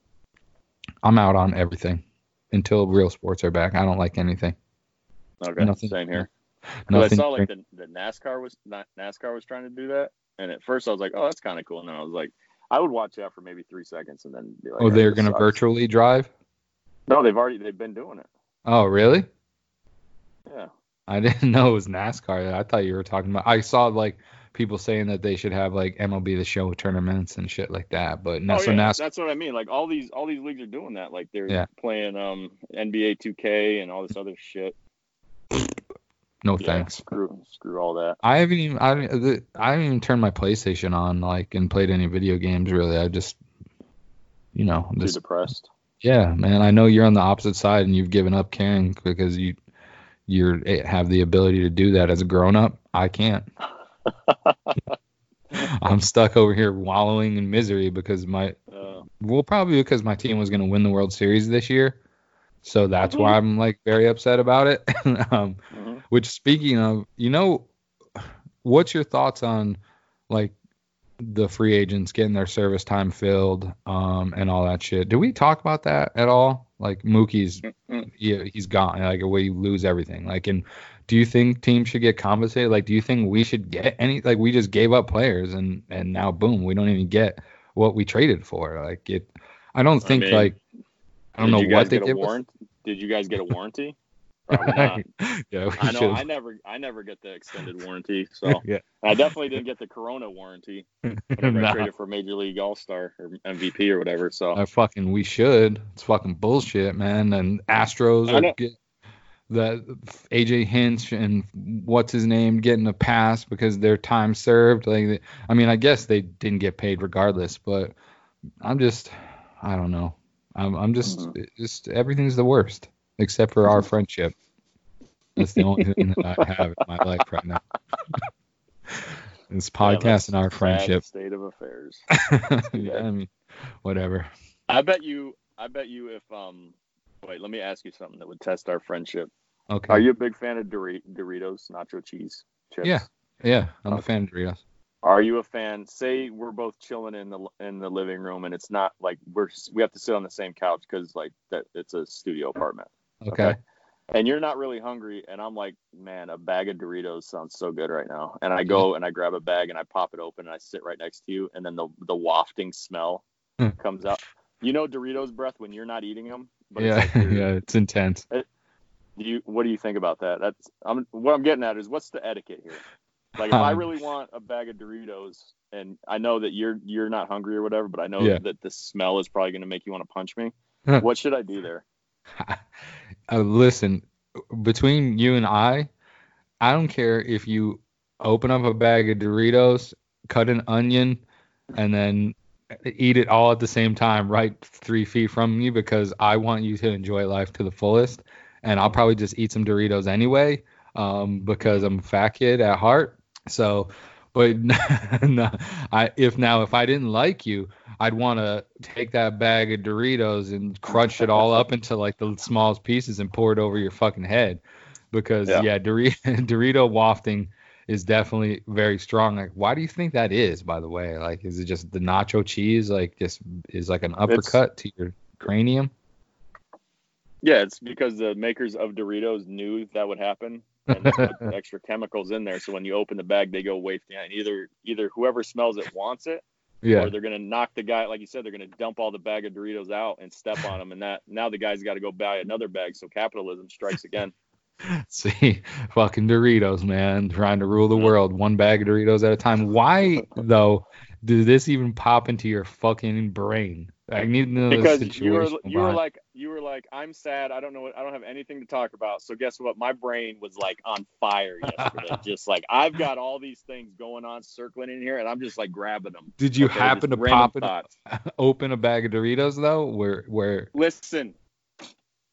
I'm out on everything until real sports are back. I don't like anything. Okay, Nothing- same here. (laughs) 'Cause I saw like the, the NASCAR was NASCAR was trying to do that, and at first I was like, oh, that's kind of cool, and then I was like, I would watch that for maybe three seconds, and then be like, oh, they're gonna sucks." virtually drive. No, they've already they've been doing it. Oh, really? Yeah. I didn't (laughs) know it was NASCAR. I thought you were talking about. I saw like people saying that they should have like MLB the Show tournaments and shit like that. But no, oh, so yeah, NASCAR. that's what I mean. Like all these all these leagues are doing that. Like they're Yeah. playing um NBA 2K and all this other shit. No Yeah, thanks. Screw screw all that. I haven't even. I haven't, the- I haven't even turned my PlayStation on like and played any video games really. I just, you know, Too just depressed. yeah, man. I know you're on the opposite side and you've given up caring because you you're eh, have the ability to do that as a grown up. I can't. (laughs) I'm stuck over here wallowing in misery because my Uh, well probably because my team was going to win the World Series this year. So that's why I'm like very upset about it. (laughs) um, mhm. which speaking of, you know, what's your thoughts on like the free agents getting their service time filled um, and all that shit? Do we talk about that at all? Like Mookie's, yeah, he's gone. Like we lose everything. Like, and do you think teams should get compensated? Like, do you think we should get any? Like, we just gave up players and and now boom, we don't even get what we traded for. Like it, I don't think mean, like I don't know what they give us. Did you guys get a warranty? (laughs) Yeah, I know should've- I never I never get the extended warranty, (laughs) so yeah. I definitely didn't get the Corona warranty (laughs) whenever Nah. I traded for Major League All Star or MVP or whatever. So I fucking we should. It's fucking bullshit, man. And Astros are get that AJ Hinch and what's his name getting a pass because their time served. Like, I mean, I guess they didn't get paid regardless, but I'm just, I don't know. I'm, I'm just, Mhm. just everything's the worst except for our friendship. That's the only thing that I have in my life right now. (laughs) this yeah, podcast that's and our friendship. state of affairs. (laughs) yeah, I mean, whatever. I bet you I bet you if um wait let me ask you something that would test our friendship. Okay. Are you a big fan of Dori- Doritos nacho cheese chips? Yeah. Yeah, I'm a fan of Doritos. Are you a fan? Say we're both chilling in the in the living room, and it's not like we're we have to sit on the same couch because like that it's a studio apartment. Okay. And you're not really hungry, and I'm like, man, a bag of Doritos sounds so good right now. And I go and I grab a bag and I pop it open and I sit right next to you, and then the the wafting smell Hmm. comes out. You know Doritos breath when you're not eating them, but yeah, it's like (laughs) yeah, it's intense. Do you what do you think about that? That's I'm what I'm getting at is what's the etiquette here? Like if I Um, really want a bag of Doritos and I know that you're you're not hungry or whatever, but I know Yeah. that the smell is probably going to make you want to punch me. What should I do there? (laughs) Uh, listen, between you and I, I don't care if you open up a bag of Doritos, cut an onion, and then eat it all at the same time, right three feet from you, because I want you to enjoy life to the fullest. And I'll probably just eat some Doritos anyway, um, because I'm a fat kid at heart. So, but (laughs) no, I if now if I didn't like you, I'd want to take that bag of Doritos and crunch it all up into like the smallest pieces and pour it over your fucking head. Because Yeah. yeah, Dor- (laughs) Dorito wafting is definitely very strong. Like, why do you think that is? By the way, like, is it just the nacho cheese? Like, just is like an uppercut to your cranium? Yeah, it's because the makers of Doritos knew that would happen and put extra chemicals in there. So when you open the bag, they go wafting. And either either whoever smells it wants it, Yeah, or they're gonna knock the guy, like you said, they're gonna dump all the bag of Doritos out and step on them, and that now the guy's got to go buy another bag. So capitalism strikes again. (laughs) See, fucking Doritos, man, trying to rule the mm-hmm. world one bag of Doritos at a time. Why though? Did this even pop into your fucking brain? I need to know the because you were you were like you were like I'm sad. I don't know. what I don't have anything to talk about. So guess what? My brain was like on fire (laughs) yesterday. just like I've got all these things going on, circling in here, and I'm just like grabbing them. Did you Okay, happen to pop it, (laughs) open a bag of Doritos though? Where where? Listen,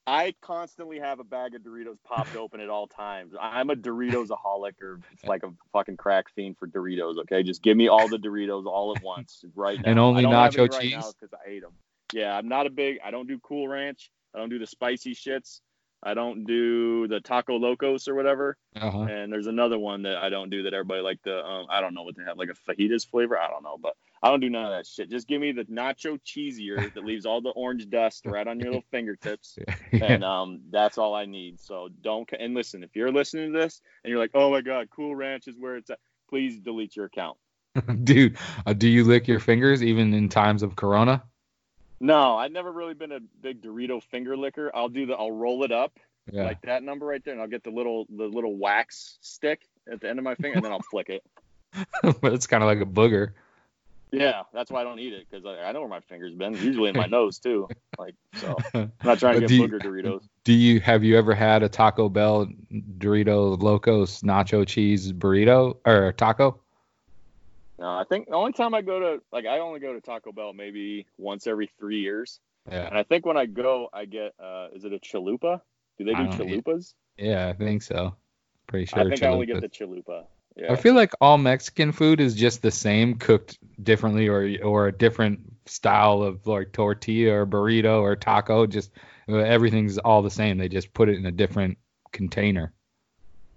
I constantly have a bag of Doritos popped open at all times. I'm a Doritos aholic or it's like a fucking crack fiend for Doritos. Okay, just give me all the Doritos all at once right now. And only I don't have nacho right cheese? because I ate them. Yeah, I'm not a big. I don't do Cool Ranch. I don't do the spicy shits. I don't do the Taco Locos or whatever. Uh-huh. And there's another one that I don't do that everybody like the um, I don't know what they have like a fajitas flavor. I don't know, but I don't do none of that shit. Just give me the nacho cheesier that (laughs) leaves all the orange dust right on your little (laughs) fingertips, and um, that's all I need. So don't and listen. If you're listening to this and you're like, oh my god, Cool Ranch is where it's at, please delete your account. (laughs) Dude, uh, do you lick your fingers even in times of Corona? No, I've never really been a big Dorito finger licker. I'll do the I'll roll it up Yeah. like that number right there, and I'll get the little the little wax stick at the end of my finger, and then I'll (laughs) flick it. (laughs) but it's kind of like a booger. Yeah, that's why I don't eat it because I, I know where my fingers been. Usually in my (laughs) nose too. Like so, I'm not trying to But get do you- booger Doritos. Do you have you ever had a Taco Bell Dorito Locos nacho cheese burrito or taco? No, I think the only time I go to like I only go to Taco Bell maybe once every three years, Yeah. and I think when I go I get uh is it a chalupa? Do they do don't eat- chalupas? Yeah, I think so. Pretty sure. I think I only get the chalupa. Yeah. I feel like all Mexican food is just the same, cooked differently, or or a different style of like tortilla or burrito or taco. Just uh, everything's all the same. They just put it in a different container.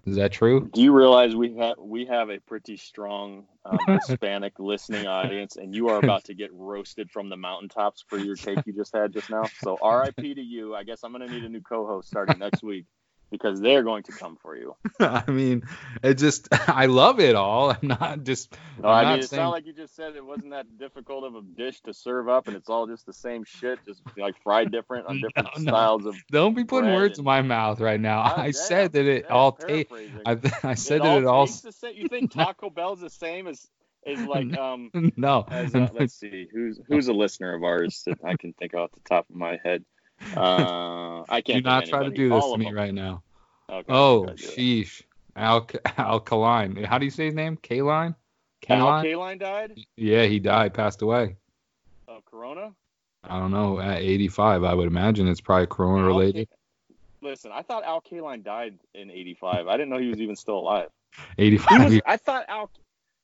Is that true? Do you realize we have we have a pretty strong um, (laughs) Hispanic listening audience, and you are about to get roasted from the mountaintops for your take you just had just now? So R.I.P. to you. I guess I'm gonna need a new co-host starting next week because they're going to come for you. (laughs) I mean, it just (laughs) I love it all. I'm not just. No, I'm I not mean it saying- sounded like you just said it wasn't that difficult of a dish to serve up, and it's all just the same shit, just like fried different on (laughs) different No, no. styles of. Don't be putting words in my mouth right now. God I said that it yeah, all tastes. I, I said it that it all. tastes the same. You think Taco Bell's the same as is like um no. as uh, let's see who's who's a listener of ours that I can think off the top of my head. Uh, I (laughs) can't. Do not try to do this All to me them. right now. Okay, Oh, gotta do it. sheesh. Al- alkaline. How do you say his name? Kaline? Al Kaline? Kaline died Yeah, he died, passed away. of Corona. I don't know. At 85, I would imagine it's probably Corona related. Listen, I thought Al Kaline died in '85. I didn't know he was even still alive. (laughs) 85. was, I thought Al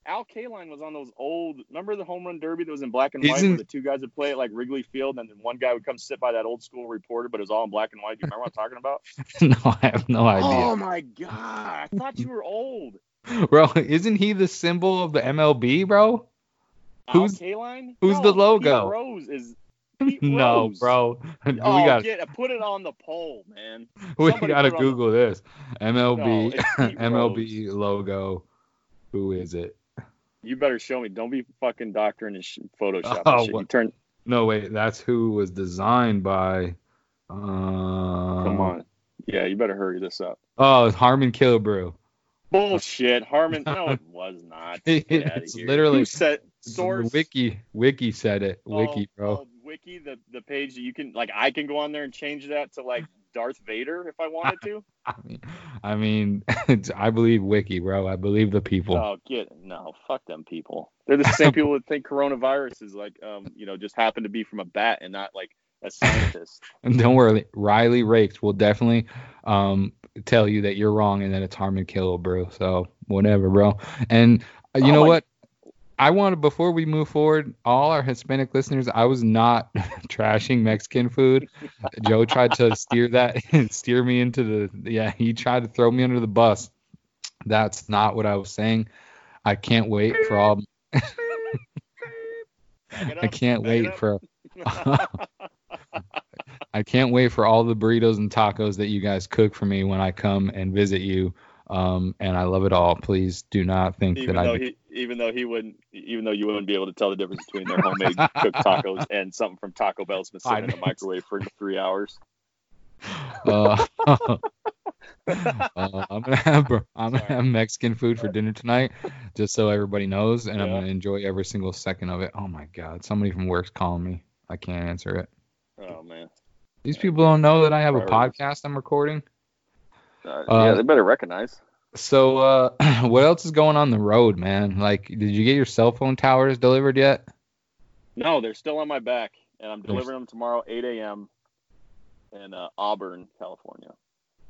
Al Kaline was on those old. Remember the home run derby that was in black and white, Isn't- where the two guys would play at like Wrigley Field, and then one guy would come sit by that old school reporter, but it was all in black and white. Do you remember what I'm talking about? (laughs) no, I have no idea. Oh my god! I thought you were old. (laughs) Bro, isn't he the symbol of the MLB, bro? Who's- Al Kaline? who's No, the logo? Pete Rose is. (laughs) Pete No, Rose. bro. we Oh, got get put it on the poll, man. we somebody got to put it on the- Google this. MLB No, MLB logo. Who is it? You better show me. Don't be fucking doctoring and sh- Photoshop. Oh, shit. Turn. No, wait, that's who was designed by uh Come on. Yeah, you better hurry this up. Oh, Harmon Killebrew. Bullshit, Harmon. (laughs) No, it was not. It's (laughs) literally- Who said source. Wiki Wiki said it. Oh, Wiki, bro. oh, Wiki, the the page that you can like. I can go on there and change that to like Darth Vader if I wanted to. (laughs) I mean, I mean, it's- (laughs) I believe Wiki, bro. I believe the people. Oh, get no, fuck them people. They're the same (laughs) people that think coronavirus is like, um, you know, just happened to be from a bat and not like a scientist. And don't worry, Riley Rakes will definitely um tell you that you're wrong and that it's Harmon bro. So whatever, bro. And uh, you Oh know what? I want to before we move forward, all our Hispanic listeners, I was not (laughs) trashing Mexican food. Joe tried to steer that (laughs) steer me into the yeah, he tried to throw me under the bus. That's not what I was saying. I can't wait for all (laughs) I can't wait for I can't wait for all the burritos and tacos that you guys cook for me when I come and visit you. Um, and I love it all. Please do not think even that I. he, even though he wouldn't, even though you wouldn't be able to tell the difference between their homemade (laughs) cooked tacos and something from Taco Bell's been sitting in the microwave for three hours. (laughs) Uh, (laughs) uh, I'm gonna have I'm gonna have Mexican food for dinner tonight, just so everybody knows, and I'm gonna enjoy every single second of it. Oh my God! Somebody from work's calling me. I can't answer it. Oh man, These people don't know that I have a podcast I'm recording. Uh, Uh, yeah, they better recognize. So, uh, (clears throat) what else is going on the road, man? Like, did you get your cell phone towers delivered yet? No, they're still on my back, and I'm They're- delivering them tomorrow, 8 a.m. in uh, Auburn, California.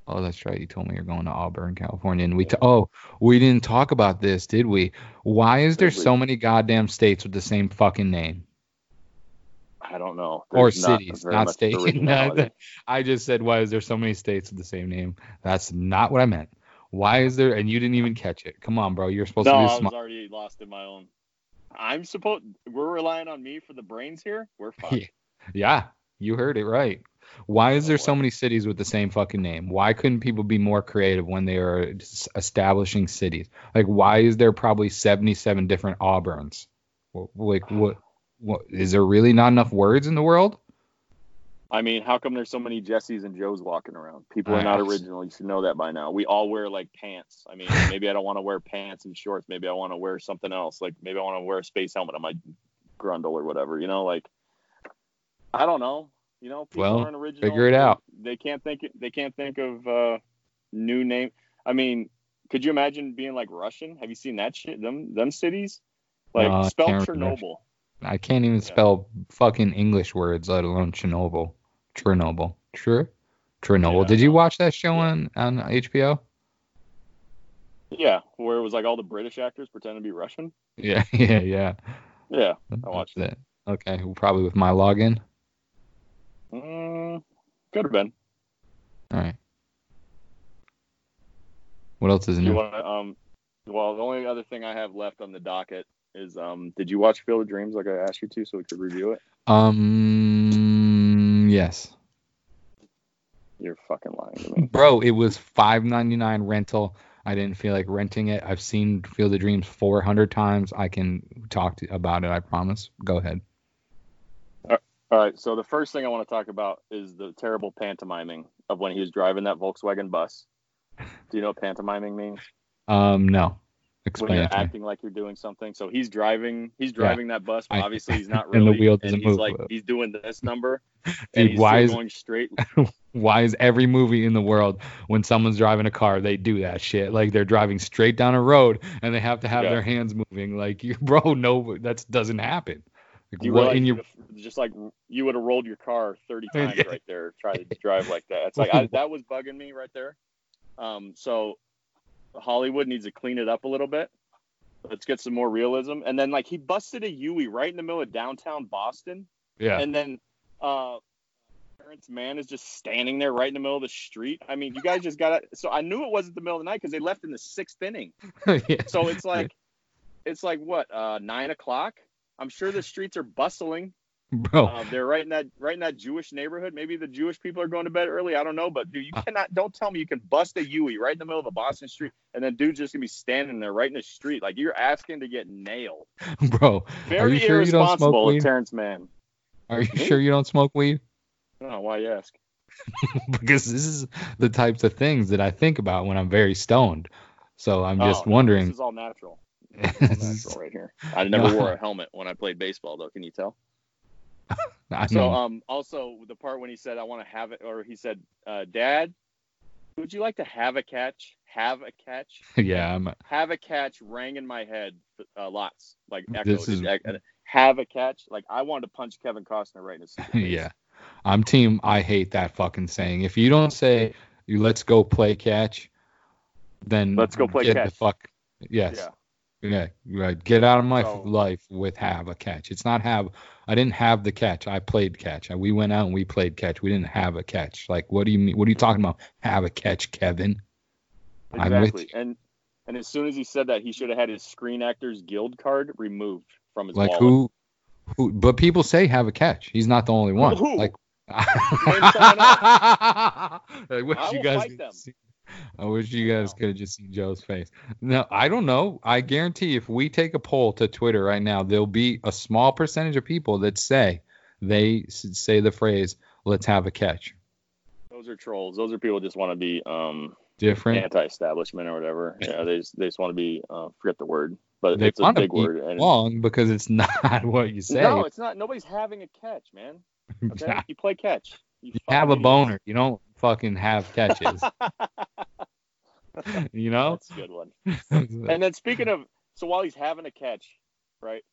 Oh, that's right. You told me you're going to Auburn, California, and we. T- oh, we didn't talk about this, did we? Why is there so many goddamn states with the same fucking name I don't know. or There's not cities, very not states? (laughs) I just said why is there so many states with the same name? That's not what I meant. Why is there? And you didn't even catch it. Come on, bro. You're supposed no, to be. No, I was smart. already lost in my own. I'm supposed. We're relying on me for the brains here. We're (laughs) fine. Yeah. Yeah, you heard it right. Why is Oh, there so many cities with the same fucking name? Why couldn't people be more creative when they are establishing cities? Like, why is there probably 77 different Auburns? Like, what? What is there really not enough words in the world? I mean, how come there's so many Jessies and Joes walking around? People are not original. You should know that by now. We all wear like pants. I mean, (laughs) maybe I don't want to wear pants and shorts. Maybe I want to wear something else. Like maybe I want to wear a space helmet on my grundle or whatever. You know, like I don't know. You know, people Well, aren't original. figure it out. They can't think. They can't think of uh, new name. I mean, could you imagine being like Russian? Have you seen that shit? Them them cities, like I spell. Chernobyl. I can't even spell fucking English words, let alone Chernobyl. Chernobyl. Sure. Chernobyl. Yeah, Did you watch that show on, on HBO? Yeah, where it was like all the British actors pretending to be Russian. (laughs) Yeah, yeah, yeah. Yeah, I watched that. Okay, well, probably with my login. Mm, could have been. All right. What else is new? want to? Um, well, the only other thing I have left on the docket is um, did you watch Field of Dreams like I asked you to, so we could review it? Um, yes, You're fucking lying to me. (laughs) bro. It was five ninety nine rental. I didn't feel like renting it. I've seen Field of Dreams four hundred times. I can talk to, about it. I promise. Go ahead. All right, so the first thing I want to talk about is the terrible pantomiming of when he was driving that Volkswagen bus. Do you know what pantomiming means? Um, no. When you're acting like you're doing something. So he's driving, he's driving that bus, but obviously he's not (laughs) and the really. wheel doesn't he's move. like he's doing this number, (laughs) and Dude, he's why is going straight. (laughs) why is every movie in the world when someone's driving a car they do that shit like they're driving straight down a road and they have to have Yeah. their hands moving like you bro no that doesn't happen like, You what in your just like you would have rolled your car 30 times Yeah. right there, try to drive like that. It's like I, that was bugging me right there. Um, so Hollywood needs to clean it up a little bit. Let's get some more realism. And then like he busted a Yui right in the middle of downtown Boston, yeah and then uh, Terrence Mann is just standing there right in the middle of the street. I mean, you guys just got to. So I knew it wasn't the middle of the night because they left in the sixth inning. (laughs) yeah. So it's like, it's like what, uh, nine o'clock? I'm sure the streets are bustling. Bro Uh, they're right in that right in that Jewish neighborhood. Maybe the Jewish people are going to bed early. I don't know, but dude, you Uh. cannot. Don't tell me you can bust a Yui right in the middle of a Boston street, and then dude's just gonna be standing there right in the street. Like you're asking to get nailed. (laughs) bro Very you sure you don't irresponsible, smoke weed? Terrence Mann. are you Me? sure you don't smoke weed (laughs) I don't why you ask. because this is the types of things that i think about when i'm very stoned so i'm just Oh, no, wondering This is all natural. (laughs) This is all natural right here. I never wore a helmet when I played baseball, though. Can you tell? (laughs) i So, know um, also the part when he said, "I want to have it," or he said, uh, "Dad, would you like to have a catch? Have a catch? (laughs) yeah i'm Have a catch." Rang in my head uh, lots, like echoed. This is- have a catch. Like I wanted to punch Kevin Costner right in his (laughs) face. yeah i'm team i hate that fucking saying if you don't say you let's go play catch then Let's go play get the catch. fuck yes Yeah. Yeah, right. Get out of my So- life with have a catch. It's not have. I didn't have the catch. I played catch. We went out and we played catch. We didn't have a catch. Like, what do you mean? What are you talking about? Have a catch, Kevin? Exactly. And and as soon as he said that, he should have had his Screen Actors Guild card removed from his Like wallet. who? Who? But people say have a catch. He's not the only one. Who? Like. I (laughs) wish I you guys. Fight could them. see- I wish you guys could have just seen Joe's face. No, I don't know. I guarantee if we take a poll to Twitter right now, there'll be a small percentage of people that say they say the phrase "Let's have a catch." Those are trolls. Those are people who just want to be um, Different. anti-establishment or whatever. Yeah, they just, they just want to be uh, forget the word, but they it's a want to big be word. And wrong because it's (laughs) not what you say. no, it's not. Nobody's having a catch, man. (laughs) Okay, you play catch. You, you have a boner. You don't fucking have catches. (laughs) you know. That's a good one. And then speaking of, so while he's having a catch, right?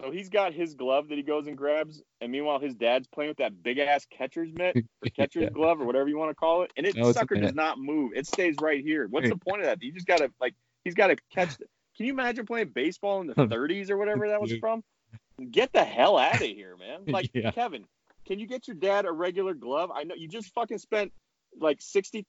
So he's got his glove that he goes and grabs, and meanwhile his dad's playing with that big ass catcher's mitt (laughs) or catcher's Yeah. glove or whatever you want to call it, and it No, sucker does not move. It stays right here. What's the point of that? You just gotta like he's gotta catch. The, can you imagine playing baseball in the (laughs) 30s or whatever that was from? Get the hell out of here, man! Like Yeah. Kevin, can you get your dad a regular glove? I know you just fucking spent like sixty.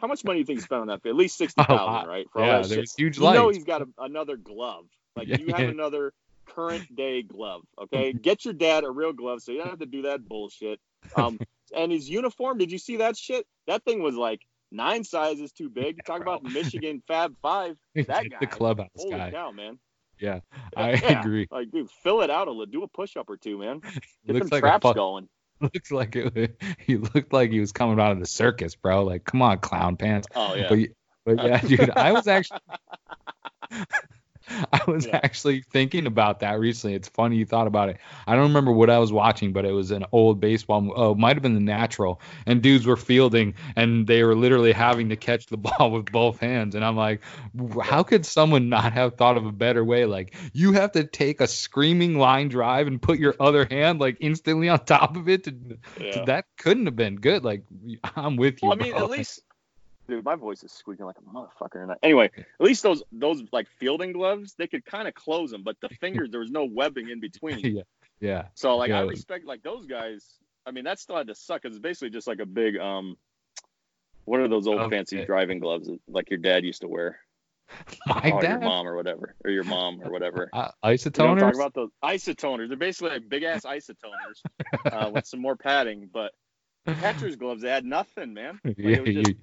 How much money do you think you spent on that? At least sixty (laughs) thousand, right? For Yeah, there's huge You know he's got a, another glove. Like Yeah, you have yeah. (laughs) another current day glove. Okay, get your dad a real glove so you don't have to do that bullshit. Um, (laughs) and his uniform. Did you see that shit? That thing was like nine sizes too big. Talk about Michigan Fab Five. That guy. the clubhouse Holy guy. cow, man! Yeah, (laughs) I Yeah. agree. Like, dude, fill it out a little. Do a push up or two, man. Get Looks them like traps fuck, going. (laughs) looks like it, (laughs) he looked like he was coming out of the circus, bro. Like, come on, clown pants. Oh yeah. But, but yeah, dude, I was actually, (laughs) I was Yeah. actually thinking about that recently. It's funny you thought about it. I don't remember what I was watching, but it was an old baseball. Oh, it might have been the Natural, and dudes were fielding, and they were literally having to catch the (laughs) ball with both hands. And I'm like, how could someone not have thought of a better way? Like, you have to take a screaming line drive and put your other hand like instantly on top of it. To, yeah. That couldn't have been good. Like, I'm with you. Well, I mean, bro. at least, dude, my voice is squeaking like a motherfucker. And anyway, at least those those like fielding gloves, they could kind of close them, but the (laughs) fingers there was no webbing in between. (laughs) yeah, yeah. So like, I respect like those guys. I mean, that still had to suck. It's basically just like a big um, what are those old Okay. fancy driving gloves that, like your dad used to wear, (laughs) My or your mom or whatever, or your mom or whatever. Uh, You know isotoners. talking about those isotoners. They're basically like big ass isotoners uh, with some more padding, but catcher's gloves they had nothing, man. Like, yeah, it was just you,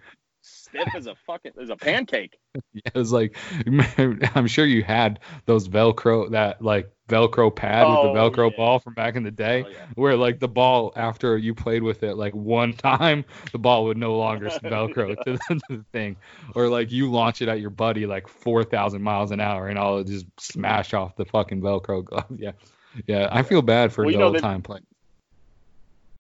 stiff as a fucking as a pancake. (laughs) yeah, it was like (laughs) I'm sure you had those Velcro that like Velcro pad with Oh, the Velcro yeah. ball from back in the day, Oh, yeah. where like the ball after you played with it like one (laughs) time, the ball would no longer Velcro to, the, to the thing, or like you launch it at your buddy like four thousand miles an hour and all it just smash off the fucking Velcro glove. Yeah, yeah, I feel bad for Well, the old time play.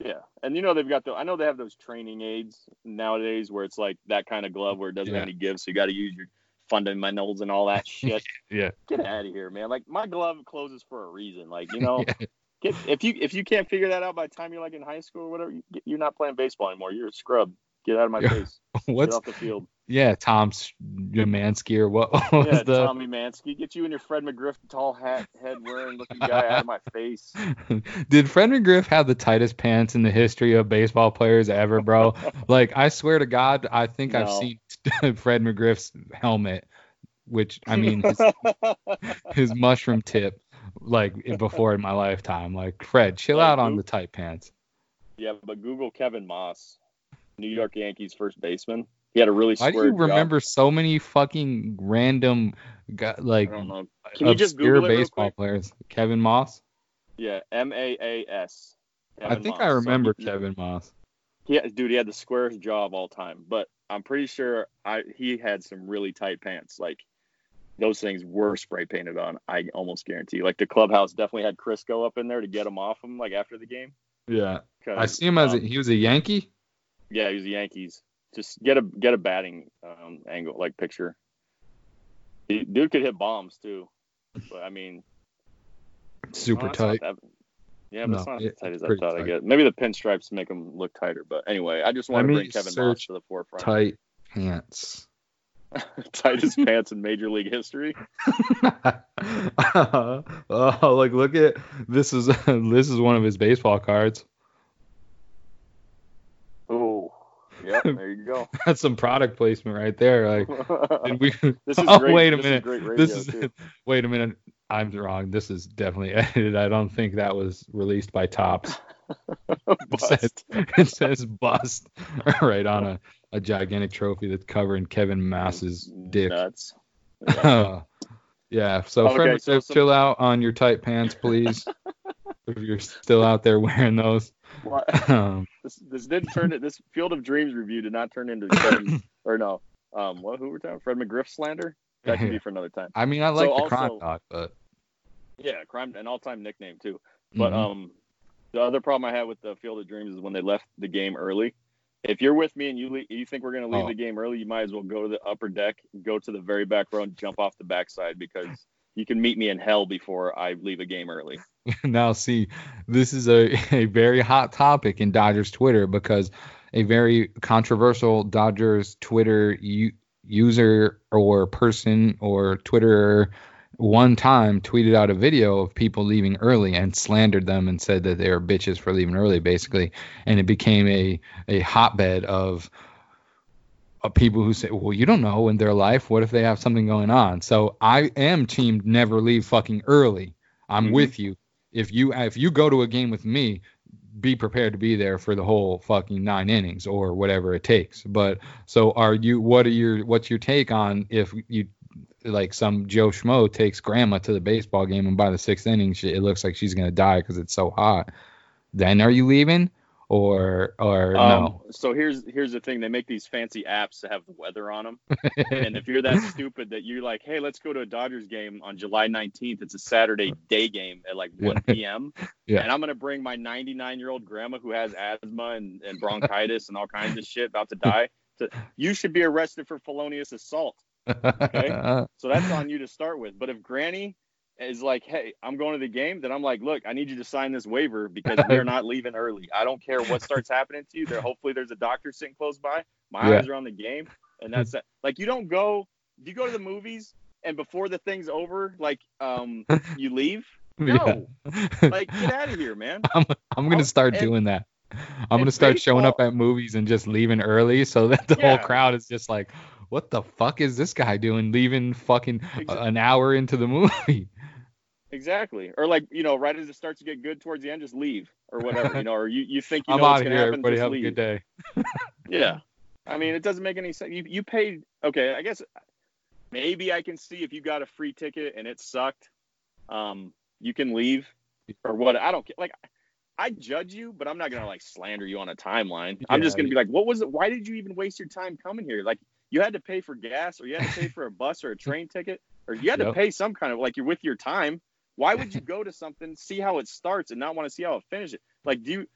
Yeah, and you know they've got the. I know they have those training aids nowadays where it's like that kind of glove where it doesn't Yeah. have any give, so you got to use your fundamentals and all that (laughs) shit. Yeah. Get out of here, man! Like my glove closes for a reason. Like you (laughs) know, Yeah. get if you if you can't figure that out by the time you're like in high school or whatever, you, you're not playing baseball anymore. You're a scrub. Get out of my face. (laughs) Get off the field. Yeah, Tom Jamansky or (laughs) what was Yeah, the Tommy Mansky. Get you and your Fred McGriff tall hat, head wearing looking guy out of my face. (laughs) Did Fred McGriff have the tightest pants in the history of baseball players ever, bro? (laughs) like, I swear to God, I think I've seen Fred McGriff's helmet, which I mean, his, his mushroom tip, like before in my lifetime. Like, Fred, chill out on the tight pants. yeah, but Google Kevin Maas, New York Yankees first baseman. He had a really Why square do you job. remember so many fucking random, gu- like. Can you just obscure Google baseball quick? players? Kevin Maas. Yeah, M A A S. I think I remember Kevin Maas. Yeah, dude, he had the squarest jaw of all time. But I'm pretty sure I he had some really tight pants. Like those things were spray painted on. I almost guarantee. Like the clubhouse definitely had Crisco up in there to get him off him. Like after the game. Yeah, I see him as a, um, he was a Yankee. yeah, he was the Yankees. Just get a get a batting um, angle like picture. Dude could hit bombs too. But I mean, Super no, tight. that- yeah, but it's not as tight as I thought. I tight. guess maybe the pinstripes make them look tighter. But anyway, I just want to bring Kevin Maas to the forefront. Tight pants. (laughs) tightest pants in Major League history. oh, (laughs) like look at this is (laughs) this is one of his baseball cards. Yep. (laughs) There you go. That's some product placement right there. Like, (laughs) we? this is (laughs) oh, great. wait a this minute. Is this is too. wait a minute. I'm wrong. This is definitely edited. I don't think that was released by Topps. It says, Bust. it says bust right on a, a gigantic trophy that's covering Kevin Maas's dick. Nuts. yeah. So, Okay, Fred, so uh, some- chill out on your tight pants, please. If you're still out there wearing those. What? (laughs) Um, This this did turn it. This Field of Dreams review did not turn into Kevin (coughs) or no. Um, what? Who we're talking? Fred McGriff slander. That can be for another time. I mean, I like So the crime also- dog, but Yeah, crime an all-time nickname too. But mhm. um, the other problem I had with the Field of Dreams is when they left the game early. If you're with me and you le- you think we're gonna leave Oh. the game early, you might as well go to the upper deck, go to the very back row, and jump off the backside because you can meet me in hell before I leave a game early. (laughs) now, see, this is a, (laughs) a very hot topic in Dodgers Twitter because a very controversial Dodgers Twitter u- user or person or Twitter one time tweeted out a video of people leaving early and slandered them and said that they were bitches for leaving early, basically. And it became a, a hotbed of, of people who say, well, you don't know in their life. What if they have something going on? So I am team never leave fucking early. I'm Mhm. with you. If you if you go to a game with me, be prepared to be there for the whole fucking nine innings or whatever it takes. But so are you? What are your what's your take on if you like some Joe Schmo takes grandma to the baseball game and by the sixth inning she, it looks like she's gonna die because it's so hot? Then are you leaving or or Um, no? So here's here's the thing: they make these fancy apps to have the weather on them, (laughs) and if you're that stupid that you're like, hey, let's go to a Dodgers game on July 19th. It's a Saturday day game at like 1 (laughs) p.m. Yeah. And I'm gonna bring my 99 year old grandma who has asthma and, and bronchitis and all kinds of shit about to die. To, you should be arrested for felonious assault. Okay, (laughs) so that's on you to start with. But if Granny is like, hey, I'm going to the game, then I'm like, look, I need you to sign this waiver because (laughs) we're not leaving early. I don't care what starts (laughs) happening to you. There, hopefully, there's a doctor sitting close by. My Yeah. eyes are on the game, and that's it. Like, you don't go. Do you go to the movies and before the thing's over, like, um, (laughs) you leave? No, like, get out of here, man. I'm, I'm gonna start and- doing that. I'm gonna start showing up at movies and just leaving early so that the whole crowd is just like, what the fuck is this guy doing leaving fucking Exa- an hour into the movie? Exactly. Or like, you know, right as it starts to get good towards the end, just leave or whatever, you (laughs) know, or you, you think you know what's gonna here. happen, Everybody have leave. a good day. (laughs) Yeah. I mean, it doesn't make any sense. You you paid okay, I guess maybe I can see if you got a free ticket and it sucked, um, you can leave or what I don't care. Like I judge you, but I'm not gonna like slander you on a timeline. I'm just gonna be like, what was it? Why did you even waste your time coming here? Like you had to pay for gas or you had to pay for a bus or a (laughs) train ticket or you had to pay some kind of like you're with your time. Why would you (laughs) go to something, see how it starts and not want to see how it finishes? Like do you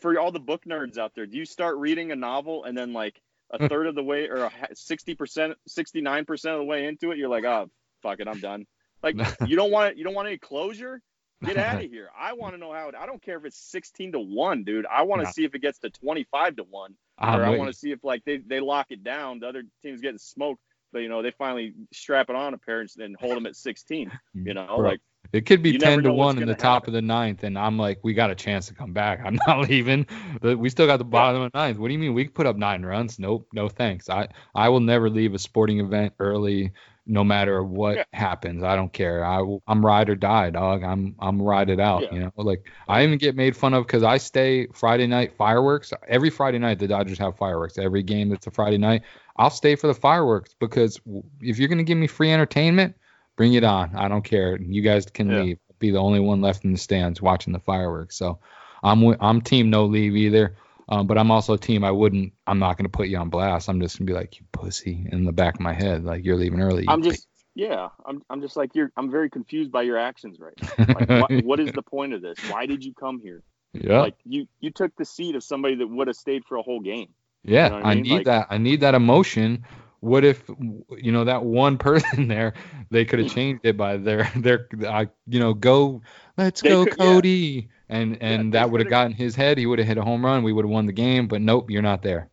for all the book nerds out there, do you start reading a novel and then like a hmm. third of the way or sixty percent, sixty nine percent of the way into it, you're like, oh fuck it, I'm done. Like (laughs) you don't want you don't want any closure. Get out of (laughs) here. I want to know how it. I don't care if it's sixteen to one, dude. I want to No. see if it gets to twenty five to one, I'm or I want to see if like they they lock it down. The other team's getting smoked, but you know they finally strap it on a pair and then hold them at sixteen. you. You know, Bro, like it could be you ten to one in the gonna top happen. of the ninth, and I'm like, we got a chance to come back. (laughs) I'm not leaving. We still got the bottom of the ninth. What do you mean we could put up nine runs? Nope, no thanks. I I will never leave a sporting event early, no matter what Yeah. happens. I don't care. I will- I'm ride or die, dog. I'm I'm ride it out. Yeah. You know, like I even get made fun of because I stay Friday night fireworks. Every Friday night the Dodgers have fireworks. Every game that's a Friday night, I'll stay for the fireworks because if you're gonna give me free entertainment, bring it on. I don't care. You guys can Yeah. leave. Be the only one left in the stands watching the fireworks. So I'm I'm team no leave either. Um, but I'm also a team I wouldn't. I'm not gonna put you on blast. I'm just gonna be like you pussy in the back of my head, like you're leaving early. I'm just yeah, I'm I'm just like you're. I'm very confused by your actions right now. Like, what, what is the point of this? Why did you come here? yeah. Like you you took the seat of somebody that would have stayed for a whole game. Yeah, know what I I, mean? need Like- that. I need that emotion. What if you know that one (laughs) person there? They could have mm. changed it by their their. I you know go. Let's They go, could- yeah. Cody. And and they that would have gotten his head. He would have hit a home run. We would have won the game. But nope, you're not there.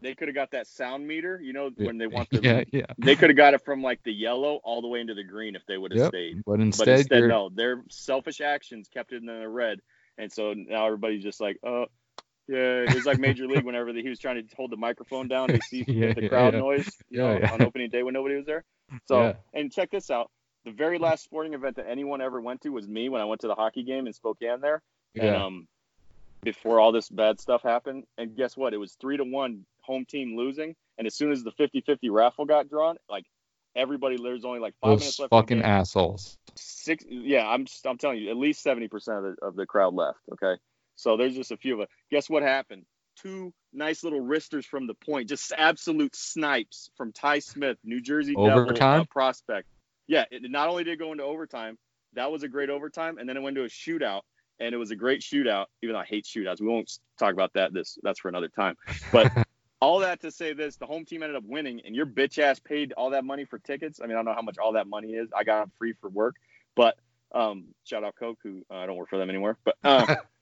They could have got that sound meter, you know, when they want (laughs) the. yeah, yeah. They could have got it from like the yellow all the way into the green if they would have Yep. stayed. But But instead, instead, you're, no, their selfish actions kept it in the red, and so now everybody's just like, oh, yeah. It was like Major League whenever he was trying to hold the microphone down to see (laughs) Yeah, the crowd yeah. noise, you know, on opening day when nobody was there. So, and check this out: the very last sporting event that anyone ever went to was me when I went to the hockey game in Spokane there. And um, before all this bad stuff happened, and guess what? It was three to one home team losing, and as soon as the 50-50 raffle got drawn, like everybody, there's only like five minutes left. in fucking assholes. Six, yeah, I'm just, I'm telling you, at least seventy percent of the of the crowd left. Okay, so there's just a few of it. Guess what happened? Two nice little wristers from the point, just absolute snipes from Ty Smith, New Jersey Devil Overtime? uh, prospect. Yeah, it, not only did it go into overtime, that was a great overtime, and then it went to a shootout, and it was a great shootout. Even though I hate shootouts, we won't talk about that. This that's for another time. But (laughs) all that to say this: the home team ended up winning, and your bitch ass paid all that money for tickets. I mean, I don't know how much all that money is. I got them free for work, but um, shout out Coke, who uh, I don't work for them anymore. But um, (laughs)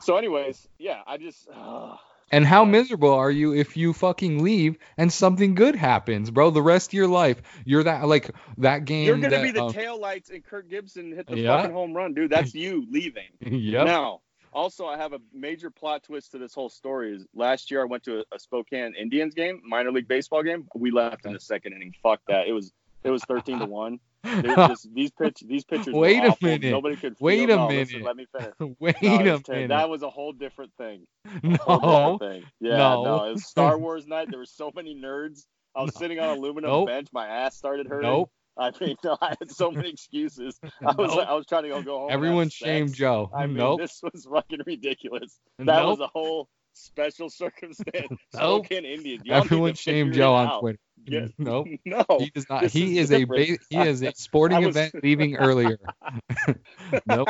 so, anyways, yeah, I just. Uh, And how miserable are you if you fucking leave and something good happens, bro? The rest of your life, you're that like that game. you're gonna that, be the um, tail lights and Kirk Gibson hit the Yeah. fucking home run, dude. That's you (laughs) leaving. yeah. Now, also, I have a major plot twist to this whole story. Is last year I went to a, a Spokane Indians game, minor league baseball game. We left in the second inning. Fuck that. It was it was thirteen to one. Just- these pitch these pitchers. (laughs) Wait a awful. minute. Nobody could. Wait a no, listen, minute. let me finish. (laughs) Wait No, a minute. That was a whole different thing. (laughs) No. different thing. Yeah, No. no. It was Star Wars night. There were so many nerds. I was sitting on an aluminum Nope. bench. My ass started hurting. Nope. I mean, no, I had so many excuses. I was Nope. I was trying to go, go home. Everyone sex. shamed Joe. I mean, nope. this was fucking ridiculous. That nope. was a whole special (laughs) circumstance. (laughs) Nope. Spokane Indians. Y'all Everyone shamed Joe on. Twitter. (laughs) Yeah. Nope. No. He does not. this He is is a ba- he is a sporting was- event leaving earlier. nope.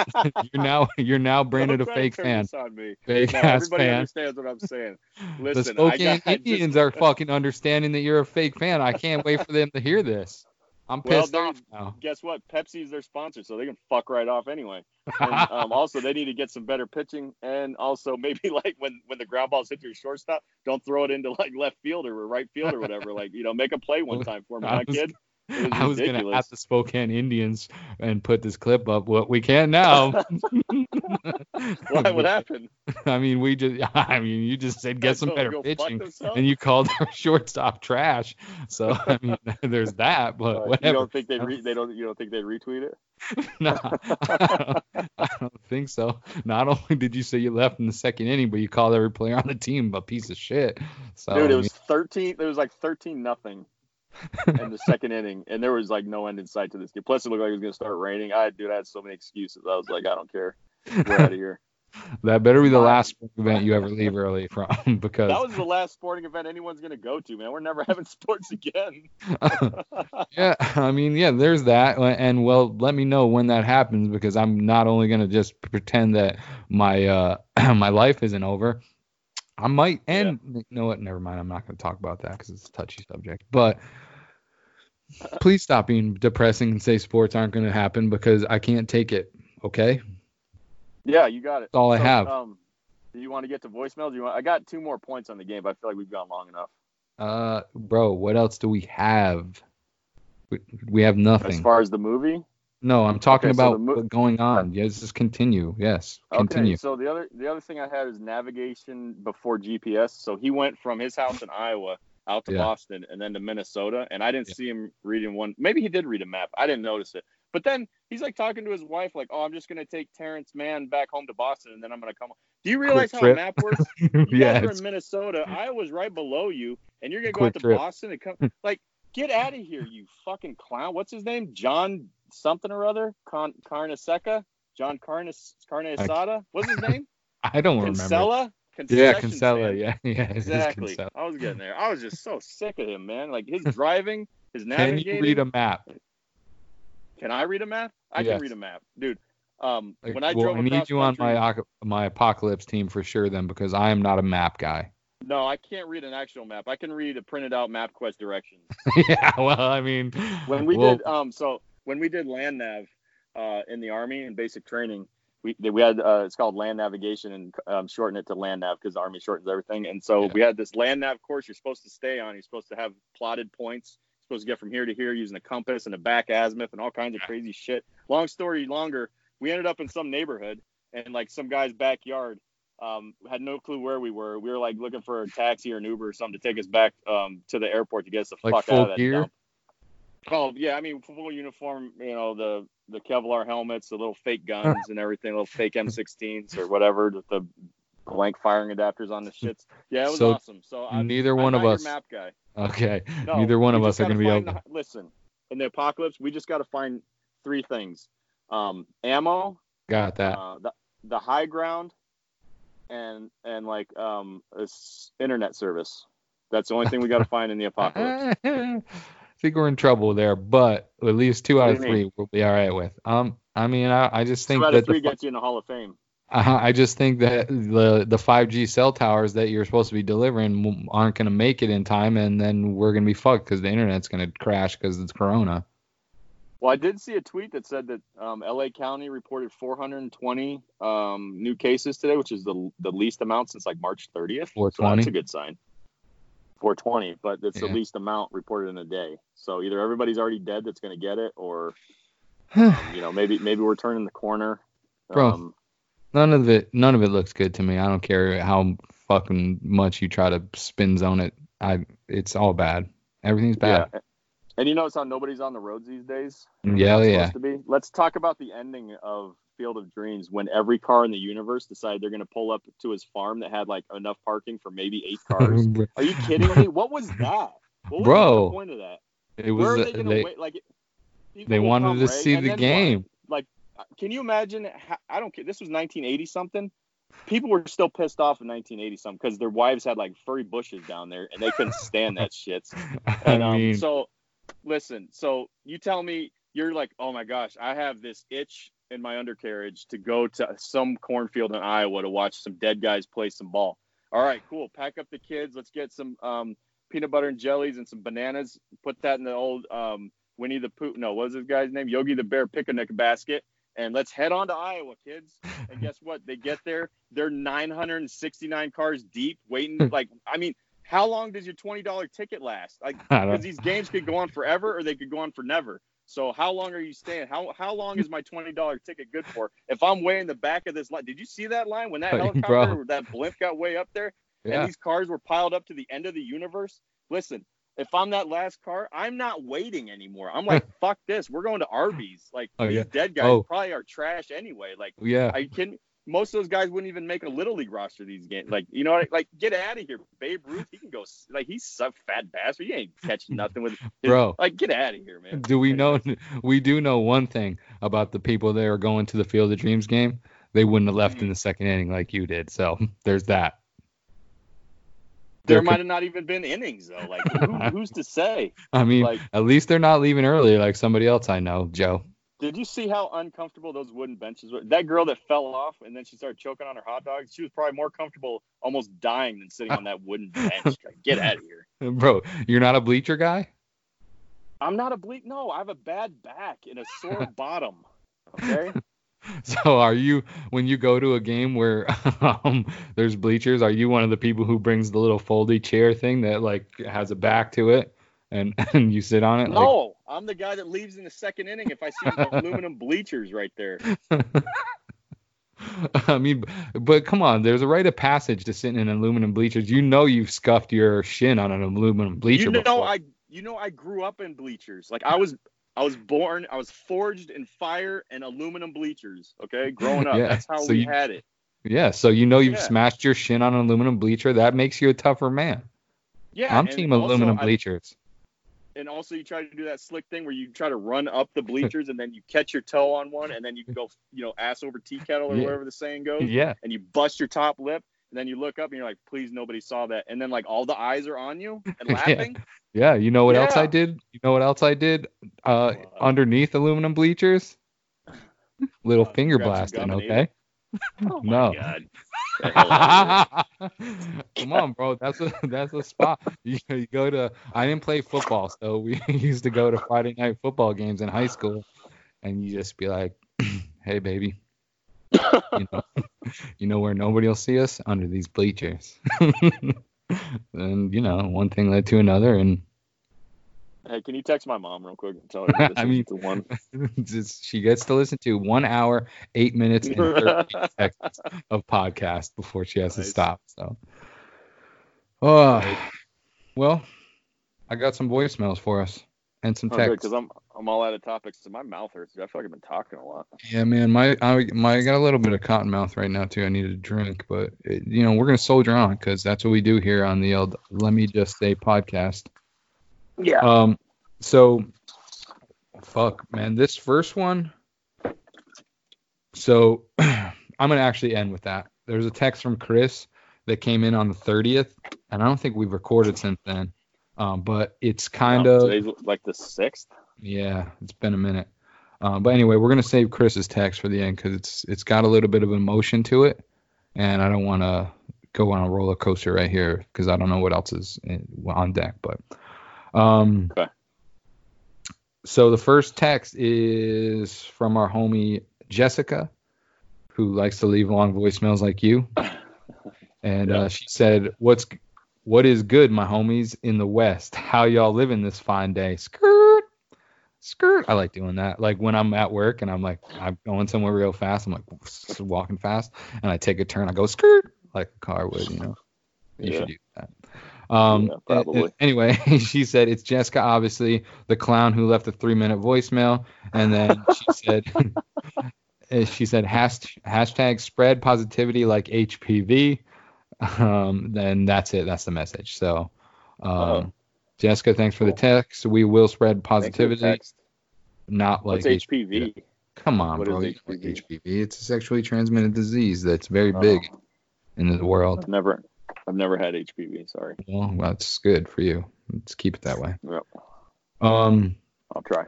You're now you're now branded a Don't to fake fan. on me. Fake No, ass everybody fan. understands what I'm saying. The Listen, I Spokane got I just- Indians are fucking understanding that you're a fake fan. I can't wait for them to hear this. I'm pissed they're- off now. guess what? Pepsi's their sponsor, so they can fuck right off anyway. (laughs) And um, also, they need to get some better pitching, and also (laughs) maybe like when when the ground balls hit your shortstop, don't throw it into like left field or right field or whatever. Like you know, make a play one (laughs) time for me, was- kid. Was I was gonna ridiculous. at the Spokane Indians and put this clip up. What we can now. (laughs) (laughs) Why? What happened? I mean, we just. (laughs) I mean, you just said get some better pitching, and you called our shortstop trash. So I mean, there's that. But Uh, you don't think they re- they don't you don't think they'd retweet it? no, I don't, I don't think so. Not only did you say you left in the second inning, but you called every player on the team a piece of shit. So Dude, I it was thirteen. It was like thirteen nothing (laughs) in the second inning, and there was like no end in sight to this game. Plus, it looked like it was gonna start raining. I dude, I had so many excuses. I was like, I don't care. We're out of here. (laughs) that better be the last event you ever leave early from (laughs) because That was the last sporting event anyone's gonna go to, man. We're never having sports again. yeah, I mean, yeah, there's that. And well, let me know when that happens because I'm not only gonna just pretend that my uh (clears throat) my life isn't over. I might, and you know what? Never mind. I'm not gonna talk about that because it's a touchy subject. But please stop being depressing and say sports aren't gonna happen because I can't take it. Okay, Yeah, you got it. that's all I have. Um, do you want to get to voicemail? Do you want? I got two more points on the game, but I feel like we've gone long enough. Uh, bro, what else do we have? We, we have nothing. As far as the movie, No, I'm talking Okay, about the mo- what's going on. Yes, just continue. Yes, continue. Okay, so the other the other thing I had is navigation before GPS. So he went from his house in Iowa out to Yeah. Boston and then to Minnesota, and I didn't Yeah. see him reading one. Maybe he did read a map. I didn't notice it. But then he's like talking to his wife, like, "Oh, I'm just gonna take Terrence Mann back home to Boston, and then I'm gonna come." Do you realize how a map works? (laughs) You guys yeah, are in Minnesota. Iowa's right below you, and you're gonna go Quick out to trip. Boston and come. (laughs) Like, get out of here, you fucking clown! What's his name? John something or other? Con Carneseca? John Carnes Carnesada? What's his name? (laughs) I don't remember. Yeah, Kinsella. Yeah, (laughs) yeah, Exactly. I was getting there. I was just so sick of him, man. Like his (laughs) driving, his Can you read a map? Can I read a map? I Yes. can read a map, dude. Um, Like, when I well, drove I need you on my my apocalypse team for sure then because I am not a map guy. No, I can't read an actual map. I can read a printed out MapQuest directions. (laughs) yeah, well, I mean, when we well, did um so when we did land nav uh in the army in basic training we we had uh it's called land navigation and um, shorten it to land nav because the army shortens everything and so Yeah. we had this land nav course you're supposed to stay on you're supposed to have plotted points you're supposed to get from here to here using a compass and a back azimuth and all kinds of crazy shit long story longer we ended up in some neighborhood and like some guy's backyard um, had no clue where we were. We were like looking for a taxi or an Uber or something to take us back um, to the airport to get us the Like fuck out of that gear? dump. Oh yeah, I mean full uniform. You know the the Kevlar helmets, the little fake guns and everything, little fake M16s or whatever, with the blank firing adapters on the (laughs) shits. Yeah, it was So awesome. So I, neither I'm one of not your us. map guy. Okay, No, neither one of us are going to be able. the- listen, in the apocalypse, we just got to find three things: um, ammo, Got that. uh, the the high ground, and and like um, internet service. That's the only thing we got to (laughs) find in the apocalypse. (laughs) I think we're in trouble there, but at least two out of you mean? three we'll be all right with. Um, I mean, I, I just think Two out that of three the, gets you in the Hall of Fame. I I just think that the the 5G cell towers that you're supposed to be delivering aren't going to make it in time, and then we're going to be fucked because the internet's going to crash because it's Corona. Well, I did see a tweet that said that um, LA County reported 420 um, new cases today, which is the the least amount since like March 30th. So 420? that's a good sign. 420, but it's the least amount reported in a day. So either everybody's already dead that's going to get it, or (sighs) you know maybe maybe we're turning the corner. Bro. Um, None of it, none of it looks good to me. I don't care how fucking much you try to spin zone it. I, it's all bad. Everything's bad. Yeah. And you notice how nobody's on the roads these days? Yeah, yeah. to be. Let's talk about the ending of Field of Dreams when every car in the universe decided they're going to pull up to his farm that had like enough parking for maybe eight (laughs) cars. Are you kidding me? What was that? What was Bro, the point of that? it Where are they to they, wait? Like they wanted come, to right? see And the what? game. Like, can you imagine? How, I don't care. This was 1980 something. People were still pissed off in 1980 something because their wives had like furry bushes down there and they couldn't stand that shit. (laughs) I And um, mean, so, listen. So you tell me you're like, oh my gosh, I have this itch in my undercarriage to go to some cornfield in Iowa to watch some dead guys play some ball. All right, cool. Pack up the kids. Let's get some um, peanut butter and jellies and some bananas. Put that in the old um, Winnie the Pooh. No, what was this guy's name? Yogi the Bear picnic basket. And let's head on to Iowa, kids. And guess what? They get there. They're 969 cars deep, waiting. (laughs) like, I mean, how long does your $20 ticket last? Like, because these games could go on forever or they could go on for never. So how long are you staying? How how long is my twenty dollar ticket good for? If I'm way in the back of this line, did you see that line when that (laughs) helicopter that blimp got way up there yeah. and these cars were piled up to the end of the universe? Listen, if I'm that last car, I'm not waiting anymore. I'm like, (laughs) fuck this. We're going to Arby's. Like Oh, these yeah. dead guys Oh. probably are trash anyway. Like yeah. I can. Most of those guys wouldn't even make a little league roster these games. Like, you know, what? like get out of here, Babe Ruth. He can go. Like he's some fat bastard. He ain't catching nothing with. (laughs) His, Bro. like get out of here, man. Do we know? We do know one thing about the people that are going to the Field of Dreams game. They wouldn't have left in the second inning like you did. So (laughs) there's that. There There might have not even been innings though. Like who, (laughs) who's to say? I mean, Like- at least they're not leaving early like somebody else I know, Joe. Did you see how uncomfortable those wooden benches were? That girl that fell off and then she started choking on her hot dogs. She was probably more comfortable, almost dying, than sitting on that wooden (laughs) bench. Like, get out of here. Bro, you're not a bleacher guy? I'm not a bleak. No, I have a bad back and a sore (laughs) bottom. Okay. (laughs) So are you when you go to a game where um, there's bleachers, are you one of the people who brings the little foldy chair thing that like has a back to it and and you sit on it? No, I'm the guy that leaves in the second inning if I see the (laughs) aluminum bleachers right there. (laughs) I mean, but come on, there's a rite of passage to sitting in aluminum bleachers. You know you've scuffed your shin on an aluminum bleacher You know, before. I you know I grew up in bleachers. Like I was I was born, I was forged in fire and aluminum bleachers. Okay, growing up, (laughs) Yeah, that's how so we you- had it. yeah, so you know you've Yeah. smashed your shin on an aluminum bleacher. That makes you a tougher man. Yeah, I'm team also aluminum I- bleachers. And also you try to do that slick thing where you try to run up the bleachers and then you catch your toe on one and then you go you know ass over tea kettle or Yeah. whatever the saying goes Yeah. and you bust your top lip and then you look up and you're like please nobody saw that and then like all the eyes are on you and (laughs) Yeah. laughing Yeah, you know what else I did? You know what else I did? Uh, underneath aluminum bleachers, (laughs) little Uh, finger blasting. gum and eat Okay. (laughs) oh my No. god (laughs) Come on, bro. That's a (laughs) that's a spot. You, you go to. I didn't play football, so we (laughs) used to go to Friday night football games in high school, and you just be like, (clears throat) "Hey, baby, you know, you know where nobody will see us under these bleachers." and you know, one thing led to another, and. Hey can you text my mom real quick and tell her (laughs) this I mean- the one (laughs) just, she gets to listen to one hour, eight minutes, and 13 (laughs) seconds of podcast before she has to stop. So, oh, well, I got some voicemails for us and some oh, texts. because i'm i'm all out of topics and my mouth hurts dude. i feel like i've been talking a lot yeah, man, my I my I got a little bit of cotton mouth right now too. I need a drink, but it, you know we're gonna soldier on because that's what we do here on the old Let Me Just Say podcast. Yeah Um, so, fuck, man, this first one. So, (clears throat) I'm gonna actually end with that. There's a text from Chris that came in on the 30th, and I don't think we've recorded since then. Um, but it's kind Um, of today's like the sixth yeah, it's been a minute. Um, but anyway, we're gonna save Chris's text for the end because it's it's got a little bit of emotion to it, and I don't want to go on a roller coaster right here because I don't know what else is in, on deck. But um, Okay. so the first text is from our homie Jessica, who likes to leave long voicemails like you, and uh, she said, "What's what is good, my homies in the West? How y'all living this fine day? Skirt." Skirt. I like doing that. Like when I'm at work and I'm like I'm going somewhere real fast. I'm like walking fast, and I take a turn. I go skirt like a car would. You know. You Yeah. should do that. Um, Yeah, probably. a- a- anyway, (laughs) she said it's Jessica, obviously the clown who left a three-minute voicemail, and then she (laughs) said, (laughs) she said hash, hashtag spread positivity like HPV. Um, then that's it. That's the message. So, um, Uh-oh. Jessica, thanks for the text. We will spread Thanks for the positivity, not like What's HPV? Come on, What bro. HPV? HPV. It's a sexually transmitted disease that's very Oh, big in the world. I've never, I've never had HPV. Sorry. Well, that's good for you. Let's keep it that way. Yep. Um. I'll try.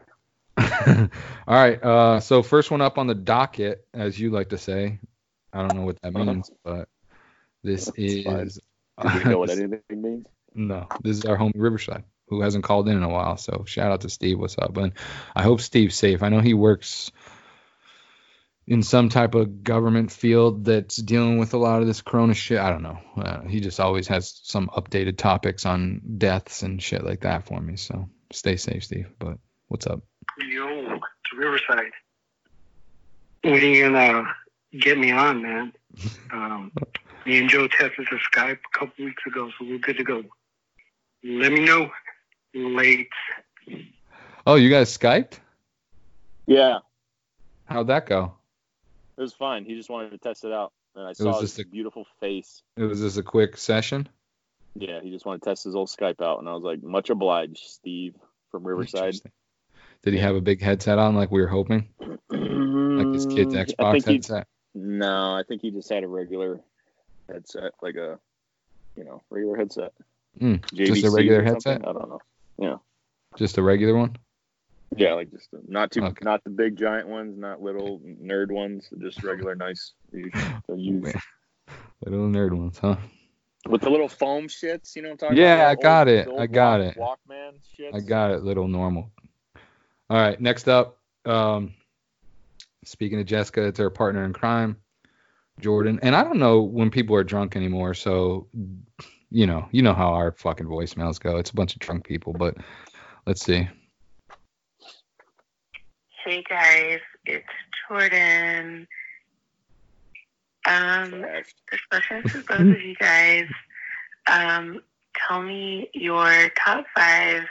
(laughs) All right. Uh, so first one up on the docket, as you like to say. I don't know what that Uh-huh. means, but this That's is. fine. (laughs) Do we know what anything means? no, this is our homie Riverside, who hasn't called in in a while. So shout out to Steve. What's up? And I hope Steve's safe. I know he works in some type of government field that's dealing with a lot of this corona shit. I don't know. Uh, he just always has some updated topics on deaths and shit like that for me. So stay safe, Steve. But what's up? Yo, it's Riverside. When are you gonna get me on, man? (laughs) Um, me and Joe tested the Skype a couple weeks ago, so we're good to go. Let me know. Late. Oh, you guys Skyped? Yeah, How'd that go? It was fine. He just wanted to test it out, and I was saw his a- beautiful face. It was just a quick session. Yeah, he just wanted to test his old Skype out, and I was like, much obliged, Steve from Riverside. Did he have a big headset on like we were hoping? Like his kid's (clears throat) Xbox headset? no, I think he just had a regular headset, like a, you know, regular headset. Mm, just a regular headset? I don't know. Yeah. Just a regular one? Yeah, like just not too, Okay. not the big giant ones, not little nerd ones, just regular nice. To. (laughs) Little nerd ones, huh? With the little foam shits, you know what I'm talking Yeah, about? Yeah, I got old- it. I got walk- it. Walkman shits. I got it, little normal. All right, next up, um, speaking of Jessica, it's her partner in crime, Jordan. And I don't know when people are drunk anymore, so you know, you know how our fucking voicemails go. It's a bunch of drunk people, but let's see. Hey guys, it's Jordan. Um, Trashed. this question is for both of you guys. Um, tell me your top five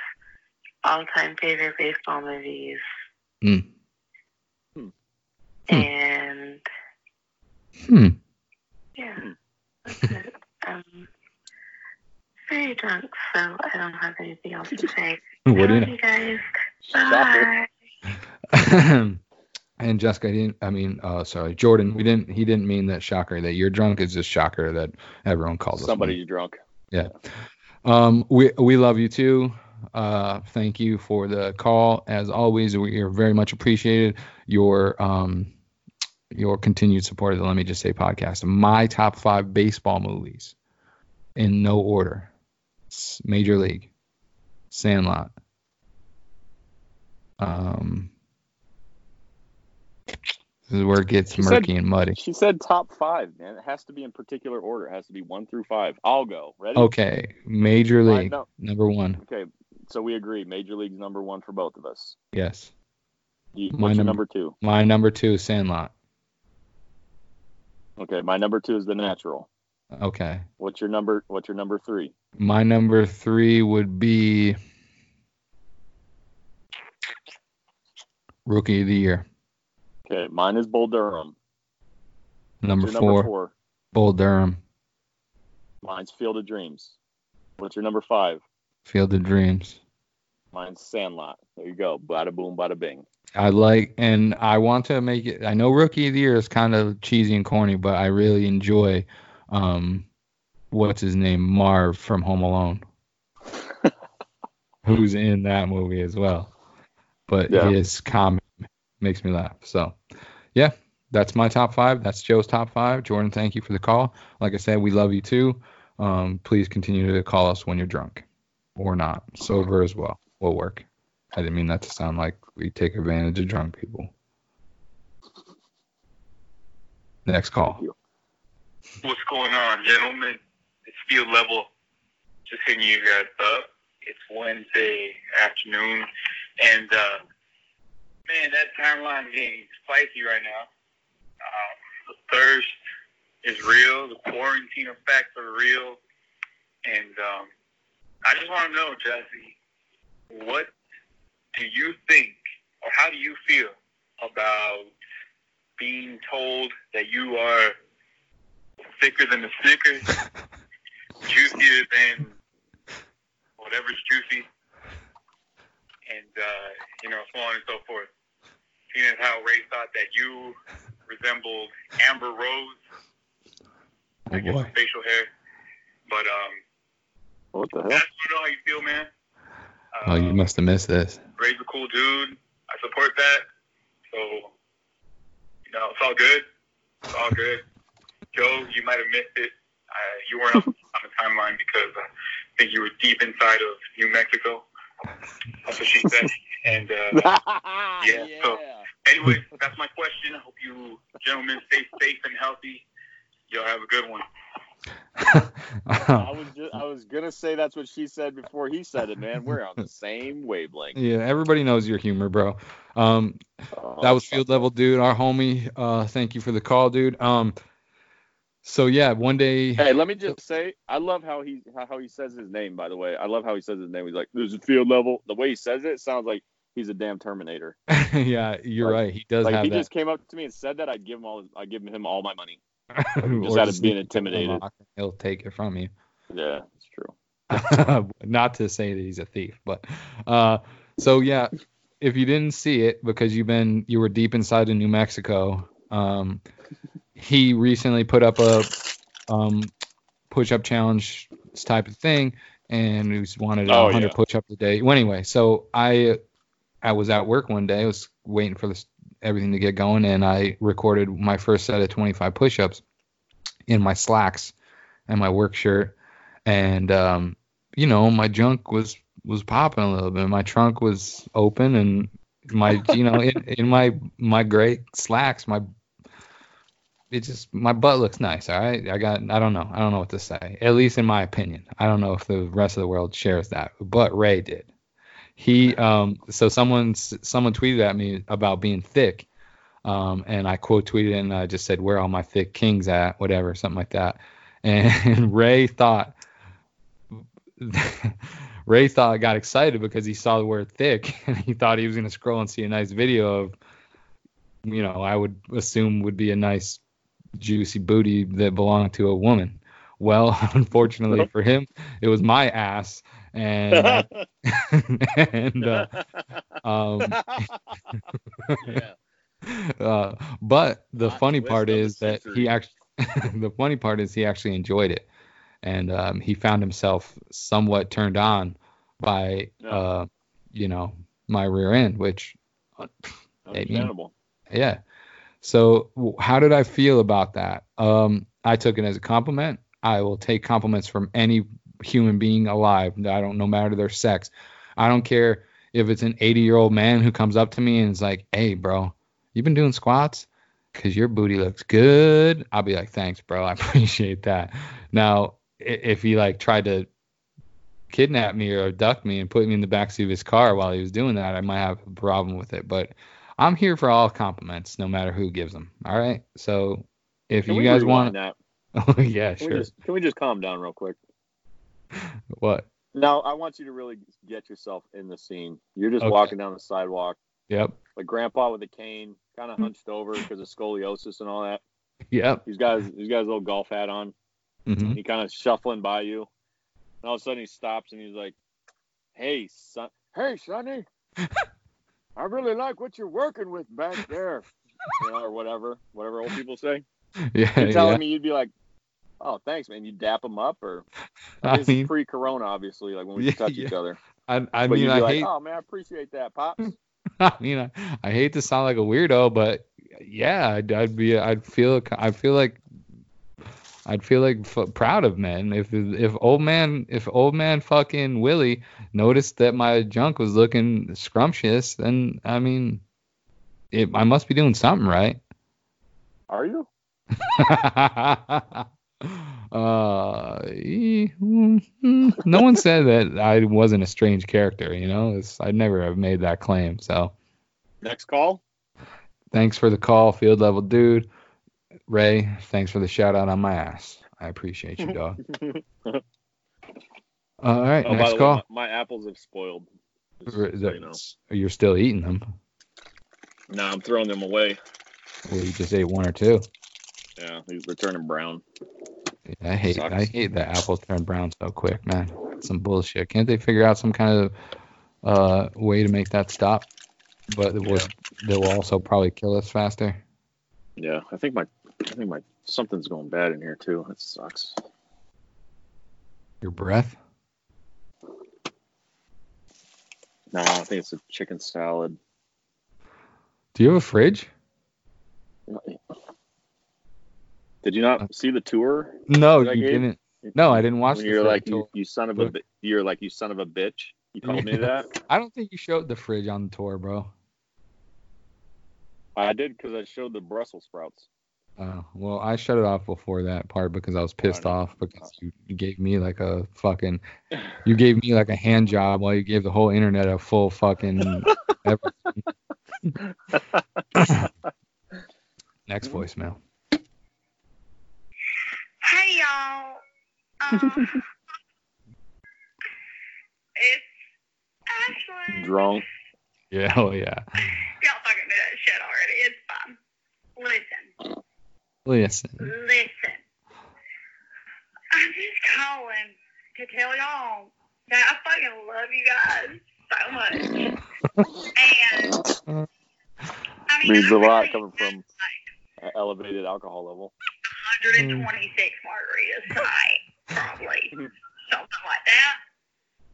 all-time favorite baseball movies, Hmm. Hmm. and Hmm. yeah, that's it. Um, very drunk, so I don't have anything else (laughs) to say. What do you Love know? you guys. Shocker. Bye. (laughs) and Jessica, he didn't. I mean, uh, sorry, Jordan. We didn't. He didn't mean that shocker. That you're drunk is just shocker that everyone calls us. Somebody's drunk. Yeah. Um, we we love you too. Uh, thank you for the call. As always, we are very much appreciated your um your continued support of the Let Me Just Say podcast. My top five baseball movies in no order: Major League, Sandlot. Um, this is where it gets She said- murky and muddy. She said top five, man. It has to be in particular order. It has to be one through five. I'll go. Ready? Okay, Major League no. number one. Okay. So we agree. Major League's number one for both of us. Yes. You, My what's your number- number two? My number two is Sandlot. Okay. My number two is The Natural. Okay. What's your number? What's your number three? My number three would be Rookie of the Year. Okay. Mine is Bull Durham. Number four, number four? Bull Durham. Mine's Field of Dreams. What's your number five? Field of Dreams. Mine's Sandlot. There you go. Bada boom, bada bing. I like, and I want to make it. I know Rookie of the Year is kind of cheesy and corny, but I really enjoy, um, what's his name, Marv from Home Alone, (laughs) who's in that movie as well. But Yeah. his comment, makes me laugh. So, yeah, that's my top five. That's Joe's top five. Jordan, thank you for the call. Like I said, we love you too. Um, please continue to call us when you're drunk or not. Sober as well will work. I didn't mean that to sound like we take advantage of drunk people. Next call. What's going on, gentlemen? It's field level. Just hitting you guys up. It's Wednesday afternoon, and uh, man, that timeline is getting spicy right now. Um, the thirst is real. The quarantine effects are real, and um, I just want to know, Jesse, what do you think, or how do you feel about being told that you are thicker than the Snickers, (laughs) juicier than whatever's juicy, and uh, you know, so on and so forth. Seeing as how Ray thought that you resembled Amber Rose, Oh I guess boy. facial hair, but um, What the hell? just want to know how you feel, man. Oh, you Uh, must have missed this. Ray's a cool dude. I support that. So, you know, it's all good. It's all good. Joe, you might have missed it. Uh, you weren't on (laughs) on the timeline because I think you were deep inside of New Mexico. That's what she said. And uh, (laughs) yeah. so- anyway, that's my question. I hope you gentlemen stay safe and healthy. Y'all have a good one. I was just, I was gonna say that's what she said before he said it, man. We're on the (laughs) same wavelength. yeah, everybody knows your humor, bro. Um, Oh, that was field level, dude. Our homie. Uh, thank you for the call, dude. Um, so yeah, one day. Hey, let me just say, I love how he how he says his name. By the way, I love how he says his name. He's like, "There's a field level." The way he says it sounds like he's a damn Terminator. (laughs) yeah, you're Like- right. He does Like if he that. just came up to me and said that, I'd give him all. I'd give him all my money. (laughs) Just out of being leave it to intimidated. He'll take it from you. Yeah, it's true. (laughs) Not to say that he's a thief, but uh, so yeah, if you didn't see it because you've been you were deep inside of New Mexico, um, he recently put up a um, push-up challenge type of thing, and he wanted Oh, 100 yeah. push-ups a day. Well, anyway, so I I was at work one day, I was waiting for this everything to get going, and I recorded my first set of 25 push-ups in my slacks and my work shirt, and um, you know my junk was was popping a little bit. My trunk was open, and my you know in, in my my gray slacks, my it just my butt looks nice. All right, I got I don't know I don't know what to say. At least in my opinion, I don't know if the rest of the world shares that, but Ray did. He um so someone someone tweeted at me about being thick, um and I quote tweeted and I just said where are all my thick kings at whatever something like that, (laughs) and Ray thought (laughs) Ray thought got excited because he saw the word thick (laughs) and he thought he was gonna scroll and see a nice video of you know I would assume would be a nice juicy booty that belonged to a woman. Well, (laughs) unfortunately for him, it was my ass, and (laughs) and uh, (laughs) um, yeah. uh, but the Plot funny part is that century. he actually the funny part is he actually enjoyed it, and um, he found himself somewhat turned on by uh, you know my rear end, which Understandable. yeah. So how did I feel about that? Um, I took it as a compliment. I will take compliments from any human being alive. I don't, no matter their sex. I don't care if it's an 80 year old man who comes up to me and is like, "Hey, bro, you've been doing squats? Cause your booty looks good." I'll be like, "Thanks, bro. I (laughs) appreciate that." Now, if he like tried to kidnap me or abduct me and put me in the backseat of his car while he was doing that, I might have a problem with it. But I'm here for all compliments, no matter who gives them. All right. So if Can you guys want, that? (laughs) yeah, Can, sure. we just, can we just calm down real quick? (laughs) What? Now, I want you to really get yourself in the scene. You're just Okay. walking down the sidewalk, Yep. like grandpa with a cane, kind of hunched over because of scoliosis and all that. Yep. He's got his, he's got his little golf hat on. hmm He kind of shuffling by you. And all of a sudden he stops and he's like, "Hey, son, hey, Sonny, (laughs) I really like what you're working with back there, (laughs) you know, or whatever, whatever old people say." Yeah. You're telling yeah. me you'd be like, "Oh, thanks, man." You dap them up, or (laughs) I this mean, pre-corona, obviously, like when we Yeah, touch yeah. each other. I, I but mean, I like, hate. "Oh man, I appreciate that, pops." (laughs) I mean, I, I hate to sound like a weirdo, but yeah, I'd, I'd be, I'd feel, I feel like, I'd feel like f- proud of men if if old man, if old man fucking Willie noticed that my junk was looking scrumptious, then I mean, it, I must be doing something right. Are you? (laughs) uh, (laughs) no one said that I wasn't a strange character. You know, it's, I'd never have made that claim. So Next call. thanks for the call, field level dude. Ray, thanks for the shout out on my ass. I appreciate you, dog. (laughs) All right, Oh, next the way, call. my, my apples have spoiled. Just you know. You're still eating them. No, I'm throwing them away. Well, you just ate one or two. Yeah, these they're turning brown. I hate Sucks. I hate that apples turn brown so quick, man. Some bullshit. Can't they figure out some kind of uh way to make that stop? But it was that will also probably kill us faster. Yeah, I think my I think my something's going bad in here too. That sucks. Your breath? No, I think it's a chicken salad. Do you have a fridge? Did you not uh, see the tour? No, you gave? didn't. No, I didn't watch you're like you, tour. you son of a bi- you're like you son of a bitch. You called me that. (laughs) I don't think you showed the fridge on the tour, bro. I did because I showed the Brussels sprouts. Uh, well, I shut it off before that part because I was pissed know. off because you, you gave me like a fucking, (laughs) you gave me like a hand job while you gave the whole internet a full fucking. everything. (laughs) Next voicemail. Hey y'all. Um, (laughs) it's Ashley. Drunk. Yeah, oh yeah. Y'all fucking knew that shit already. It's fine. Listen, Listen. listen. I'm just calling to tell y'all that I fucking love you guys so much. And I mean, Means I a lot really coming from an elevated alcohol level. 126 mm. margaritas tonight, probably (laughs) something like that.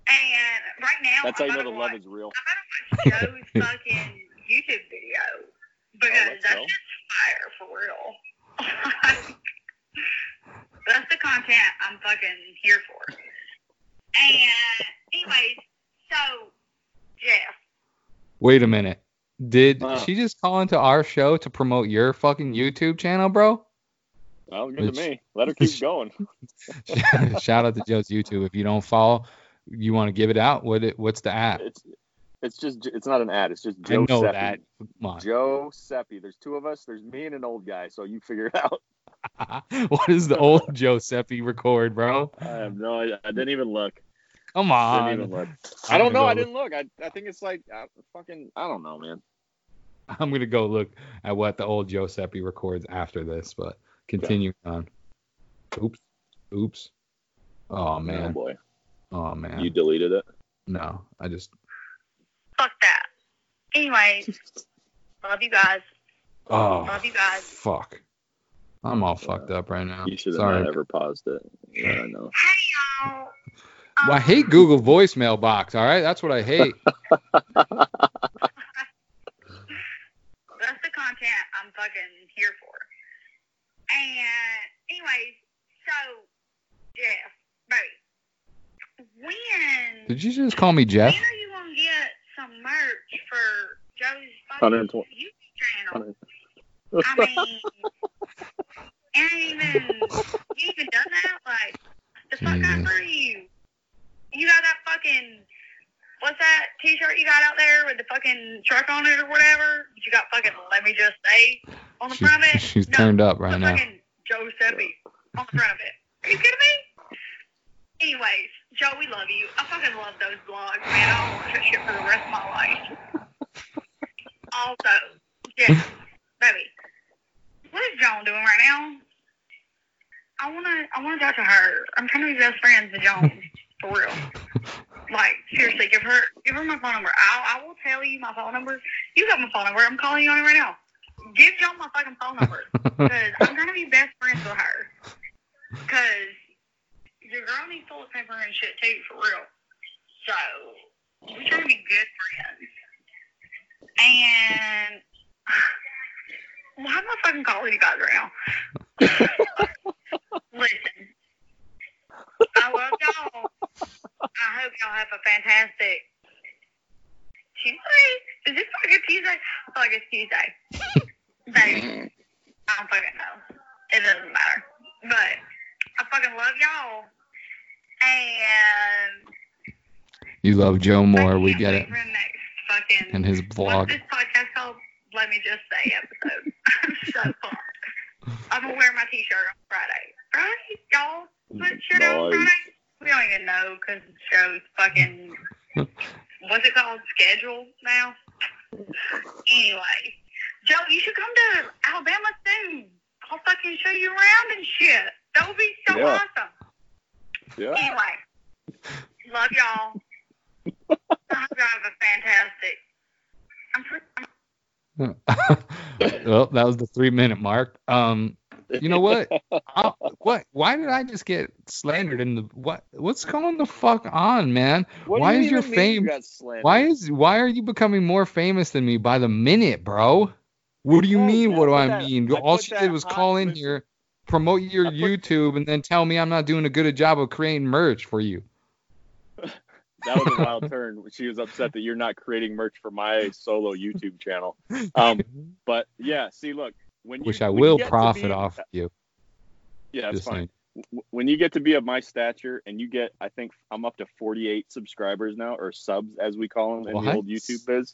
And right now, That's how I'm you know about the to love watch is real. I'm gonna watch (laughs) Joe's fucking YouTube video oh, because Oh, let's that's go. just fire for real. (laughs) that's the content I'm fucking here for. And anyways, so Jeff, Wait a minute. Did Uh. she just call into our show to promote your fucking YouTube channel, bro? Well, good Which- to me. Let her keep (laughs) going. Shout out to Joe's YouTube. If you don't follow, you want to give it out. What it, what's the app? It's it's just it's not an ad. It's just I Joe know Seppi. that. Come on. Joe Seppi. There's two of us. There's me and an old guy. So you figure it out. (laughs) what does the old Joe Seppi record, bro? I have no idea. I didn't even look. Come on. Didn't even look. I'm don't know. I didn't look. I, I think it's like uh, fucking. I don't know, man. I'm gonna go look at what the old Joe Seppi records after this, but continue on. Oops. Oops. Oh man. Oh man. boy, Oh man. you deleted it. No, I just. Fuck that. Anyways, love you guys. Oh. Love you guys. Fuck. I'm all fucked up right now. You should have Sorry. not ever paused it. Yeah, I know. Hey y'all. Well, I Um, hate Google voicemail box. All right, that's what I hate. (laughs) That's the content I'm fucking here for. And anyways, so Jeff, baby, when Did you just call me Jeff? 120. Channel. 120. I mean, and even you even done that? Like, the fuck yeah. out for you. You got that fucking what's that T-shirt you got out there with the fucking truck on it or whatever? You got fucking let me just say on the she's, front of it. She's no, turned up right now. Fucking Giuseppe on the front of it. Are you kidding me? Anyways, Joe, we love you. I fucking love those vlogs, man. I want that shit for the rest of my life also, yeah, (laughs) baby, what is Joan doing right now? I wanna, I wanna talk to her. I'm trying to be best friends with Joan, for real. (laughs) Like seriously, give her, give her my phone number. I, I will tell you my phone number. You got my phone number. I'm calling you on it right now. Give Joan my fucking phone number because I'm gonna be best friends with her. Because your girl needs toilet paper and shit too, for real. So we're trying to be good friends. And (sighs) why am I fucking calling you guys right now? Listen, I love y'all. I hope y'all have a fantastic Tuesday. Is this fucking Tuesday? I feel like it's Tuesday. Baby, I don't fucking know. It doesn't matter. But I fucking love y'all. And You love Joe I more. We get it. For the next fucking And his What's this podcast called? Let me just say episode. (laughs) I'm so pumped. I'm gonna wear my t-shirt on Friday. Friday, y'all. Put shirt out on Friday. We don't even know because the show's fucking. (laughs) what's it called? Scheduled now. Anyway, Joe, you should come to Alabama soon. I'll fucking show you around and shit. That would be so Yeah. awesome. Yeah. Anyway, love y'all. I hope y'all have a fantastic. I'm well, that was the three minute mark. Um, you know what? (laughs) I, what? Why did I just get slandered in the what? What's going the fuck on, man? What do Why you is your you fame? slandered? Why is why are you becoming more famous than me by the minute, bro? What do you mean? What do I that- mean? I All she did was call in here, promote your put- YouTube, and then tell me I'm not doing a good a job of creating merch for you. That was a wild turn. She was upset that you're not creating merch for my solo YouTube channel. Um, (laughs) but yeah, see, look, when you Which I will profit be- off of you. Yeah, that's Just fine. saying. When you get to be of my stature and you get, I think I'm up to 48 subscribers now, or subs as we call them in What? the old YouTube biz.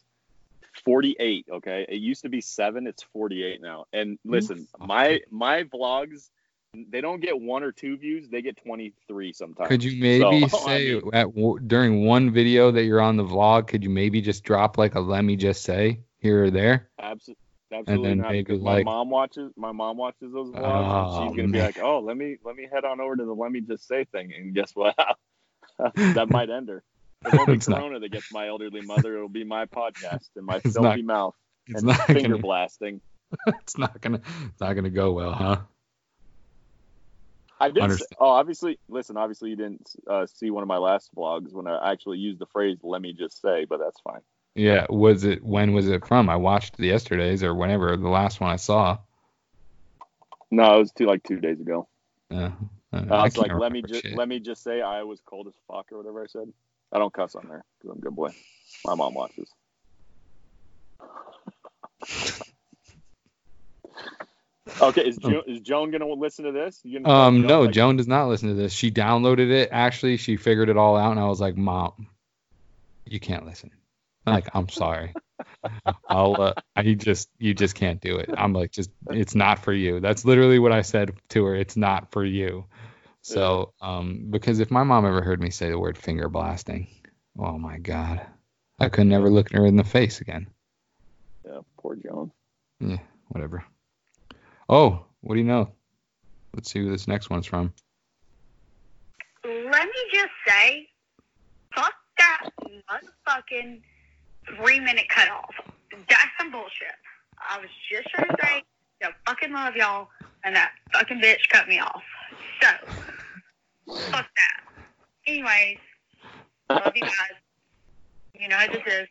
48. Okay, it used to be seven. It's 48 now. And listen, my my vlogs, they don't get one or two views. They get 23 sometimes. Could you maybe So, (laughs) I say mean- at w- during one video that you're on the vlog, could you maybe just drop like a let me just say here or there? Abso- Absolutely then not. maybe, Because like- my mom watches. My mom watches those vlogs. Oh, she's gonna be like, "Oh, let me let me head on over to the let me just say thing." And guess what? (laughs) that (laughs) might end her. It won't be It's not. Corona that gets my elderly mother. It'll be my podcast and my It's filthy not- mouth It's and not finger gonna, blasting. it's not gonna, it's not gonna go well, huh? I did. Say, oh, obviously, listen. Obviously, you didn't uh, see one of my last vlogs when I actually used the phrase "let me just say," but that's fine. Yeah. Was it? When was it from? I watched the yesterday's or whenever the last one I saw. No, it was two like two days ago. Yeah, uh, I was like, let me just let me just say I was cold as fuck or whatever I said. I don't cuss on there because I'm a good boy. My mom watches. (laughs) okay, is (laughs) jo- is Joan gonna listen to this? Um, Joan, no, like, Joan does not listen to this. She downloaded it. Actually, she figured it all out, and I was like, Mom, you can't listen. I'm like, I'm sorry. (laughs) I'll, uh, I just, you just can't do it. I'm like, just, it's not for you. That's literally what I said to her. It's not for you. So, um, because if my mom ever heard me say the word finger blasting, oh my God, I could never look her in the face again. Yeah, poor Joan. Yeah, whatever. Oh, what do you know? Let's see who this next one's from. Let me just say, fuck that motherfucking three minute cutoff. That's some bullshit. I was just trying to say, I fucking love y'all, and that fucking bitch cut me off. So, fuck that. Anyways, love you guys. You know what this is.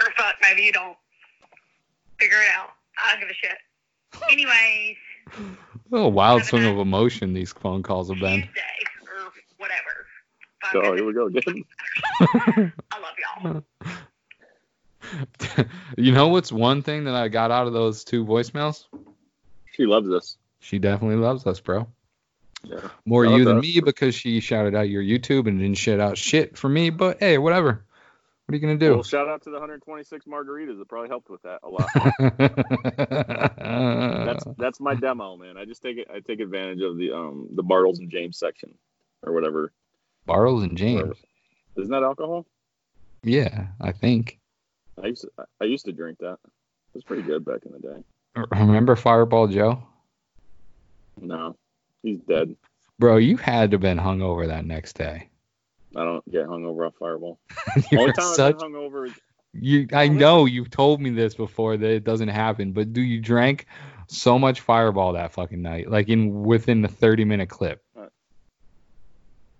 Or fuck, maybe you don't. Figure it out. I don't give a shit. Anyways, A little wild swing of emotion these phone calls have been. Tuesday, or whatever. Fuck Oh, here we go again. (laughs) I love y'all. (laughs) you know what's one thing that I got out of those two voicemails? She loves us. She definitely loves us, bro. Yeah. More Shout you than to me because she shouted out your YouTube and didn't shit out shit for me. But hey, whatever. What are you gonna do? Well, shout out to the 126 margaritas. It probably helped with that a lot. That's (laughs) that's my demo, man. I just take it. I take advantage of the um the Bartles and James section or whatever. Bartles and James. Isn't that alcohol? Yeah, I think. I used to, I used to drink that. It was pretty good back in the day. Remember Fireball Joe? No, he's dead. Bro, you had to have been hungover that next day. I don't get hungover off Fireball. (laughs) You're Only time such I've been hungover is You, I know you've told me this before that it doesn't happen, but do you drank so much Fireball that fucking night, like in within the 30 minute clip? Uh,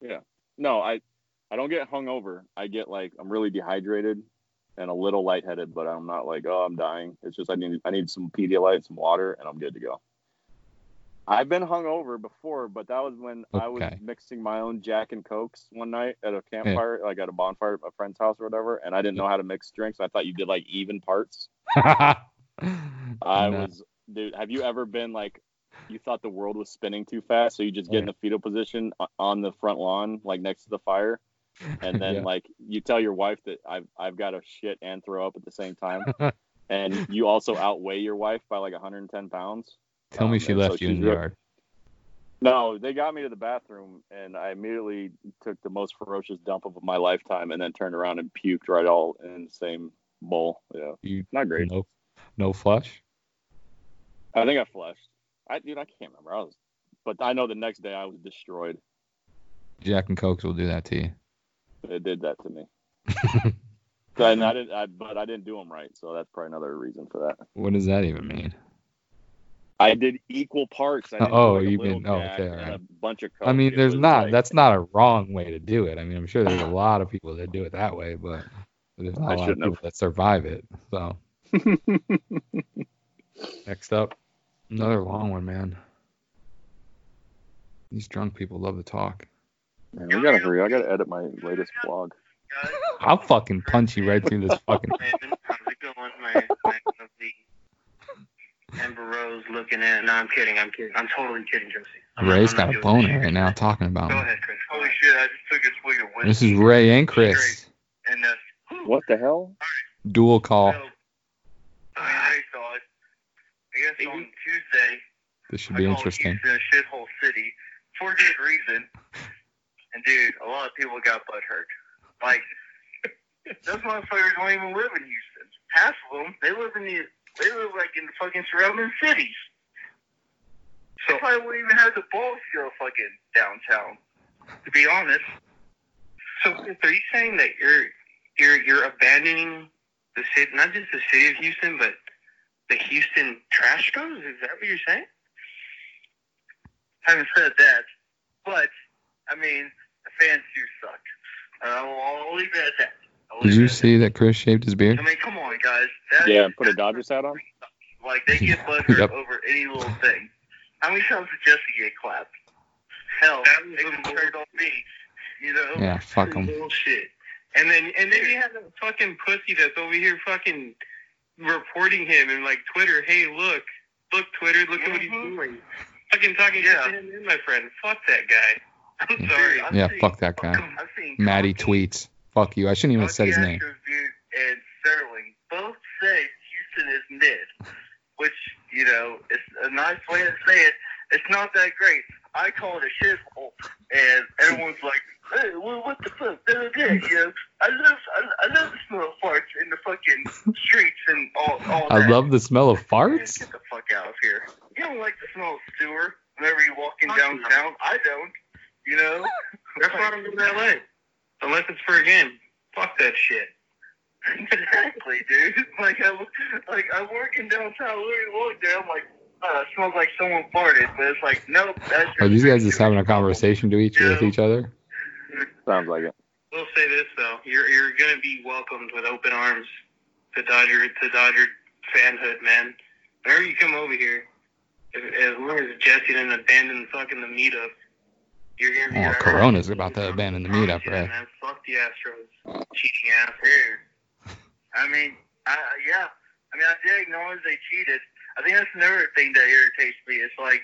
yeah. No, I I don't get hungover. I get like I'm really dehydrated, and a little lightheaded, but I'm not like, oh, I'm dying. It's just I need I need some Pedialyte, some water, and I'm good to go. I've been hungover before, but that was when I was mixing my own Jack and Cokes one night at a campfire, like at a bonfire at a friend's house or whatever, and I didn't know how to mix drinks. I thought you did like even parts. (laughs) I No. was, dude. Have you ever been like, you thought the world was spinning too fast, so you just get in a fetal position on the front lawn, like next to the fire, and (laughs) then Yeah. like you tell your wife that I've I've got to shit and throw up at the same time, (laughs) and you also outweigh your wife by like 110 pounds. Tell me she and so left you in the yard. No, they got me to the bathroom, and I immediately took the most ferocious dump of my lifetime, and then turned around and puked right all in the same bowl. Yeah, You not great. no no flush. I think I flushed. I dude, I can't remember. I was, but I know the next day I was destroyed. Jack and Cokes will do that to you. It did that to me. (laughs) and I didn't, I, but I didn't do them right, so that's probably another reason for that. What does that even mean? I did equal parts. I Oh, like, you little mean- oh, okay, and alright. a bunch of. I mean, there's not. like- That's not a wrong way to do it. I mean, I'm sure there's a lot of people that do it that way, but there's not I a lot of shouldn't have. people that survive it. So next up, another long one, man. These drunk people love to talk. Man, we gotta hurry. I gotta edit my latest vlog. Guys, I'll fucking punch you right through this fucking. man, how's it going? My, my lovely Amber Rose looking in. No, I'm kidding. I'm kidding. I'm totally kidding, Josie. I'm Ray's not got a doing boner right now talking about Go me. ahead, Chris. Holy shit! I just took a swig of whiskey. This is Ray and Chris. And uh, What the hell? Dual call. so, I mean, Ray saw it. I guess on Tuesday. This should I be interesting. Houston a shithole city for good reason. And dude, a lot of people got butthurt. Like those motherfuckers don't even live in Houston. Half of them, they live in the, they live like in the fucking surrounding cities. So they probably wouldn't even have the balls to go fucking downtown. To be honest. So are you saying that you're you're you're abandoning the city, not just the city of Houston, but the Houston Trashtros? Is that what you're saying? Haven't said that, but I mean, the fans do suck. Uh, I'll, I'll leave it at that. I'll Did you see that Chris shaved his beard? I mean, come on, guys. That, Yeah, put a that- Dodgers hat on. Like they get (laughs) butthurt Yep. over any little thing. How many times did Jesse get clapped? Hell, they even turned on me. You know? Yeah, fuck 'em. Bullshit. And then and then you have that fucking pussy that's over here fucking reporting him and like Twitter, hey look, look Twitter, look at what he's doing. Fucking talking shit to him my friend. Fuck that guy. I'm sorry. Yeah, fuck that guy. I've seen Matty Conkey- tweets. Fuck you. I shouldn't even have said his name. And Sterling both say Houston is mid, which you know is a nice way to say it. It's not that great. I call it a shithole, and everyone's like, "Hey, well, what the fuck?" Da, da, da, you know, I love, I, I love the smell of farts in the fucking streets and all, all I that. love the smell of farts. Get the fuck out of here. You don't like the smell of sewer whenever you're walking downtown. I don't. You know? That's why I don't go to LA. Unless it's for a game. Fuck that shit. (laughs) exactly, dude. (laughs) Like I, like I'm working downtown, literally walk there, I'm like, uh, it smells like someone farted, but it's like, nope, that's Are these guys just having a conversation to each with each other? Sounds like it. We'll say this though, you're you're gonna be welcomed with open arms to Dodger to Dodger fanhood, man. Whenever you come over here, as, as long as Jesse didn't abandon fucking the meetup, you're gonna be. Oh, alright. Corona's about to abandon the meetup, Yeah, right? man. Fuck the Astros, cheating assholes. (laughs) I mean, I, yeah. I mean, I did acknowledge they cheated. I think that's another thing that irritates me. It's like,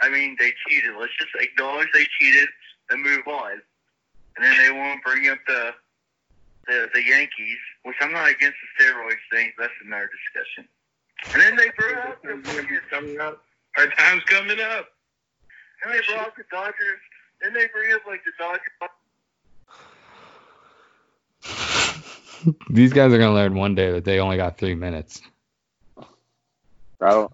I mean, they cheated. Let's just acknowledge they cheated and move on. And then they won't bring up the the the Yankees, which I'm not against the steroids thing. That's another discussion. And then they brought up the fucking coming up. Our time's coming up. And they brought up the Dodgers. Then they bring up like the Dodgers. (laughs) These guys are gonna learn one day that they only got three minutes. I don't.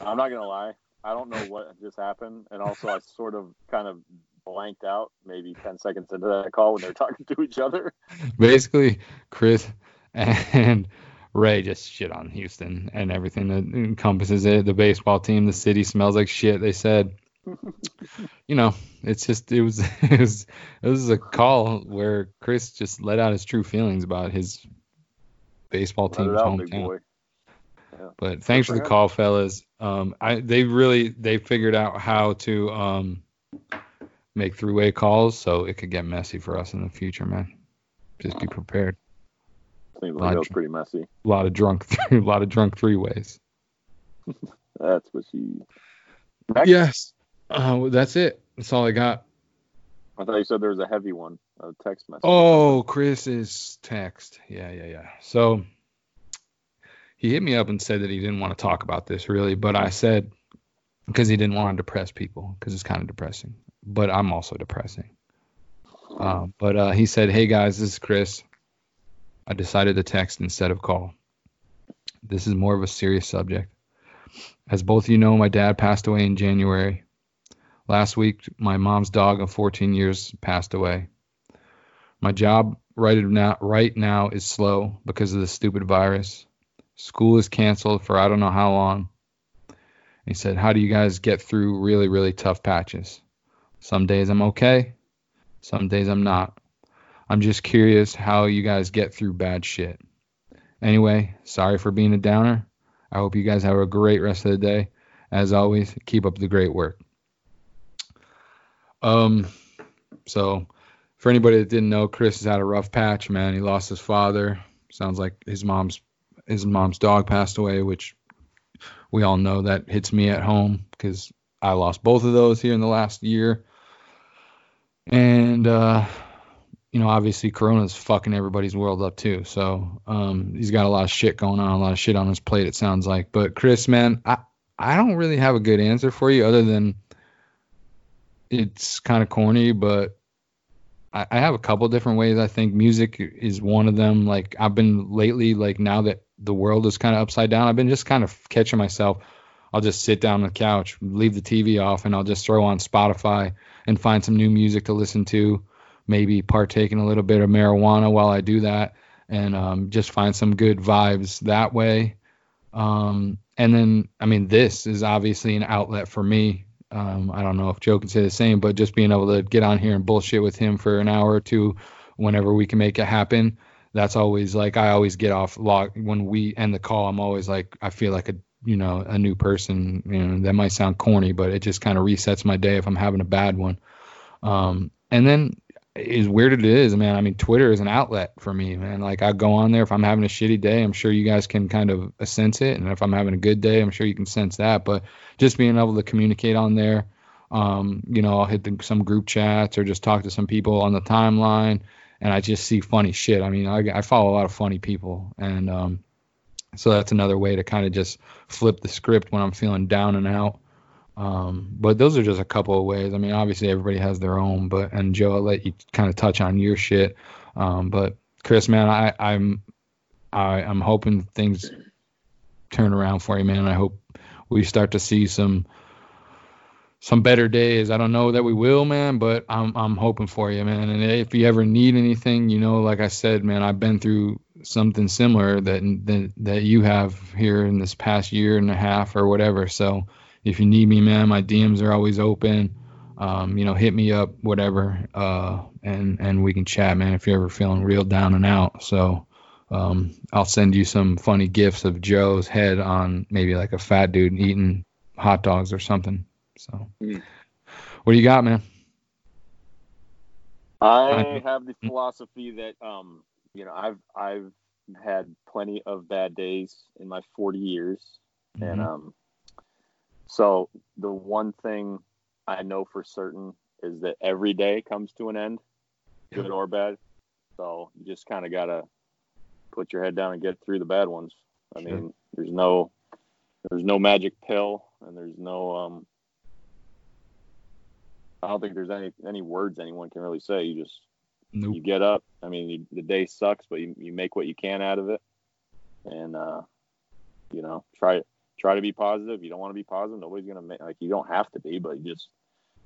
I'm not gonna lie. I don't know what just happened, and also I sort of kind of blanked out maybe 10 seconds into that call when they're talking to each other. Basically, Chris and Ray just shit on Houston and everything that encompasses it. The baseball team, the city smells like shit. They said, you know, it's just it was (laughs) it was it was a call where Chris just let out his true feelings about his baseball team's it out, big hometown. boy. But thanks for for the him. call, fellas. Um, I they really they figured out how to um make three way calls, so it could get messy for us in the future, man. Just be prepared. Seems like Lodge. that was pretty messy. A (laughs) lot of drunk, a (laughs) lot of drunk three ways. That's what she. Next, Yes. Uh, that's it. That's all I got. I thought you said there was a heavy one, a text message. Oh, Chris's text. Yeah, yeah, yeah. So he hit me up and said that he didn't want to talk about this really, but I said because he didn't want to depress people because it's kind of depressing. But I'm also depressing. Um, but uh, he said, "Hey guys, this is Chris. I decided to text instead of call. This is more of a serious subject. As both of you know, my dad passed away in January. Last week, my mom's dog of 14 years passed away. My job right now right now is slow because of the stupid virus. School is canceled for I don't know how long. He said, "How do you guys get through really really tough patches? Some days I'm okay, some days I'm not. I'm just curious how you guys get through bad shit. Anyway, sorry for being a downer. I hope you guys have a great rest of the day. As always, keep up the great work." Um so for anybody that didn't know, Chris has had a rough patch, man. He lost his father. Sounds like his mom's his mom's dog passed away, which we all know that hits me at home because I lost both of those here in the last year. And uh, you know, obviously Corona's fucking everybody's world up too. So um, he's got a lot of shit going on, a lot of shit on his plate. It sounds like. But Chris, man, I I don't really have a good answer for you other than it's kind of corny, but I, I have a couple different ways. I think music is one of them. Like I've been lately, like now that the world is kind of upside down, I've been just kind of catching myself. I'll just sit down on the couch, leave the TV off, and I'll just throw on Spotify and find some new music to listen to. Maybe partake in a little bit of marijuana while I do that, and um, just find some good vibes that way. Um, and then, I mean, this is obviously an outlet for me. Um, I don't know if Joe can say the same, but just being able to get on here and bullshit with him for an hour or two whenever we can make it happen. That's always like I always get off log when we end the call. I'm always like I feel like a you know a new person. You know that might sound corny, but it just kind of resets my day if I'm having a bad one. Um, and then as weird it is, man. I mean, Twitter is an outlet for me, man. Like I go on there if I'm having a shitty day. I'm sure you guys can kind of sense it, and if I'm having a good day, I'm sure you can sense that. But just being able to communicate on there, um, you know, I'll hit the, some group chats or just talk to some people on the timeline, and I just see funny shit. I mean, I, I follow a lot of funny people, and um, so that's another way to kind of just flip the script when I'm feeling down and out. Um, but those are just a couple of ways. I mean, obviously everybody has their own, but and Joe, I'll let you kind of touch on your shit. Um, but Chris, man, I, I'm I, I'm hoping things turn around for you, man. I hope we start to see some some better days. I don't know that we will, man, but I'm I'm hoping for you, man. And if you ever need anything, you know, like I said, man, I've been through something similar that that that you have here in this past year and a half or whatever. So if you need me, man, my DMs are always open. Um, you know, hit me up, whatever, uh, and and we can chat, man. If you're ever feeling real down and out, so um, I'll send you some funny gifs of Joe's head on maybe like a fat dude eating hot dogs or something. So, Mm. what do you got, man? I have the philosophy that um, you know, I've I've had plenty of bad days in my 40 years, and Mhm. um, so the one thing I know for certain is that every day comes to an end, good or bad. So you just kind of gotta put your head down and get through the bad ones. I Sure. mean, there's no there's no magic pill, and there's no um. I don't think there's any any words anyone can really say. You just Nope. you get up. I mean, you, the day sucks, but you, you make what you can out of it, and uh, you know, try try to be positive. You don't want to be positive. Nobody's gonna make like you don't have to be, but you just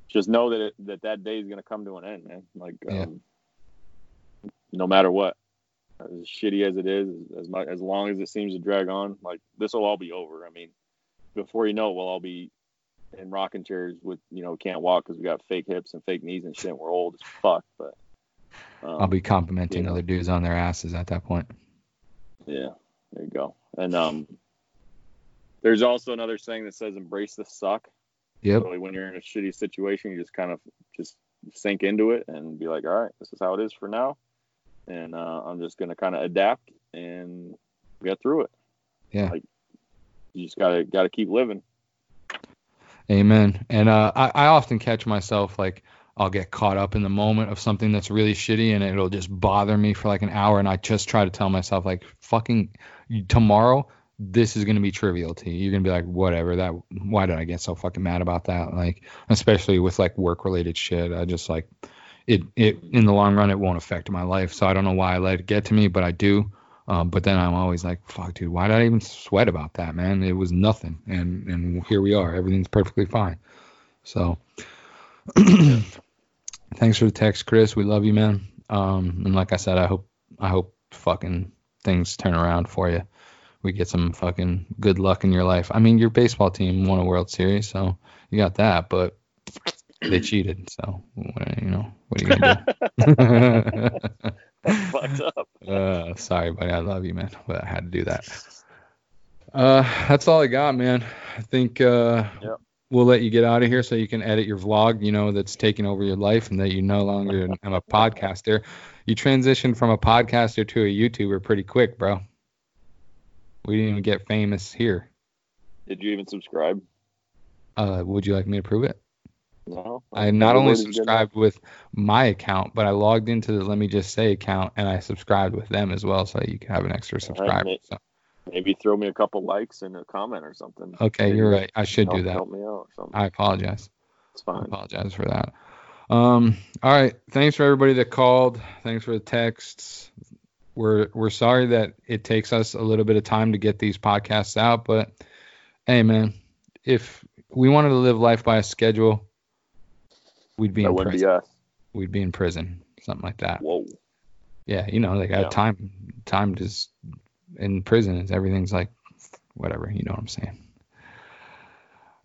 just know that it, that that day is gonna come to an end, man. Like, Yeah. um, no matter what, as shitty as it is, as much as long as it seems to drag on, like this will all be over. I mean, before you know, it, we'll all be in rocking chairs with you know can't walk because we got fake hips and fake knees and shit. We're old as fuck, but um, I'll be complimenting know. other dudes on their asses at that point. Yeah, there you go. And um, there's also another saying that says "embrace the suck." Yep. Really, when you're in a shitty situation, you just kind of just sink into it and be like, "All right, this is how it is for now," and uh, I'm just gonna kind of adapt and get through it. Yeah. Like you just gotta gotta keep living. Amen. And uh, I, I often catch myself like I'll get caught up in the moment of something that's really shitty and it'll just bother me for like an hour. And I just try to tell myself, like, fucking tomorrow, this is going to be trivial to you. You're going to be like, whatever, that, why did I get so fucking mad about that? Like, especially with like work related shit. I just like, it, it, in the long run, it won't affect my life. So I don't know why I let it get to me, but I do. Um, but then I'm always like, fuck, dude, why did I even sweat about that, man? It was nothing. And, and here we are. Everything's perfectly fine. So, (clears throat) thanks for the text, Chris. We love you, man. Um, and like I said, I hope, I hope fucking things turn around for you. We get some fucking good luck in your life. I mean, your baseball team won a World Series, so you got that, but they (clears throat) cheated. So, you know, what are you gonna do? (laughs) (laughs) Fucked up. Uh, sorry, buddy. I love you, man. But I had to do that. Uh, that's all I got, man. I think uh, Yep. we'll let you get out of here so you can edit your vlog. You know that's taking over your life, and that you no longer am a podcaster. You transitioned from a podcaster to a YouTuber pretty quick, bro. We didn't even get famous here. Did you even subscribe? Uh, would you like me to prove it? No. I not only word is good enough. subscribed with my account, but I logged into the Let Me Just Say account and I subscribed with them as well, so you can have an extra subscriber. mate. So, Maybe throw me a couple likes and a comment or something. okay, Maybe you're right. I should help, do that. Help me out or something. I apologize. it's I fine. apologize for that. Um, all right. Thanks for everybody that called. Thanks for the texts. We're we're sorry that it takes us a little bit of time to get these podcasts out, but hey, man, if we wanted to live life by a schedule, we'd be That in wouldn't be prison. us. We'd be in prison, something like that. Whoa. Yeah, you know, like Yeah. time, time just in prison is everything's like whatever. You know what I'm saying?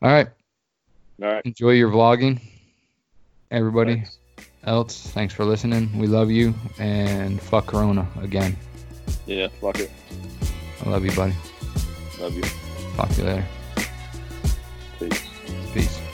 All right. All right. Enjoy your vlogging, everybody Thanks. Else. Thanks for listening. We love you and fuck Corona again. Yeah. Fuck it. I love you, buddy. Love you. Talk to you later. Peace. Peace.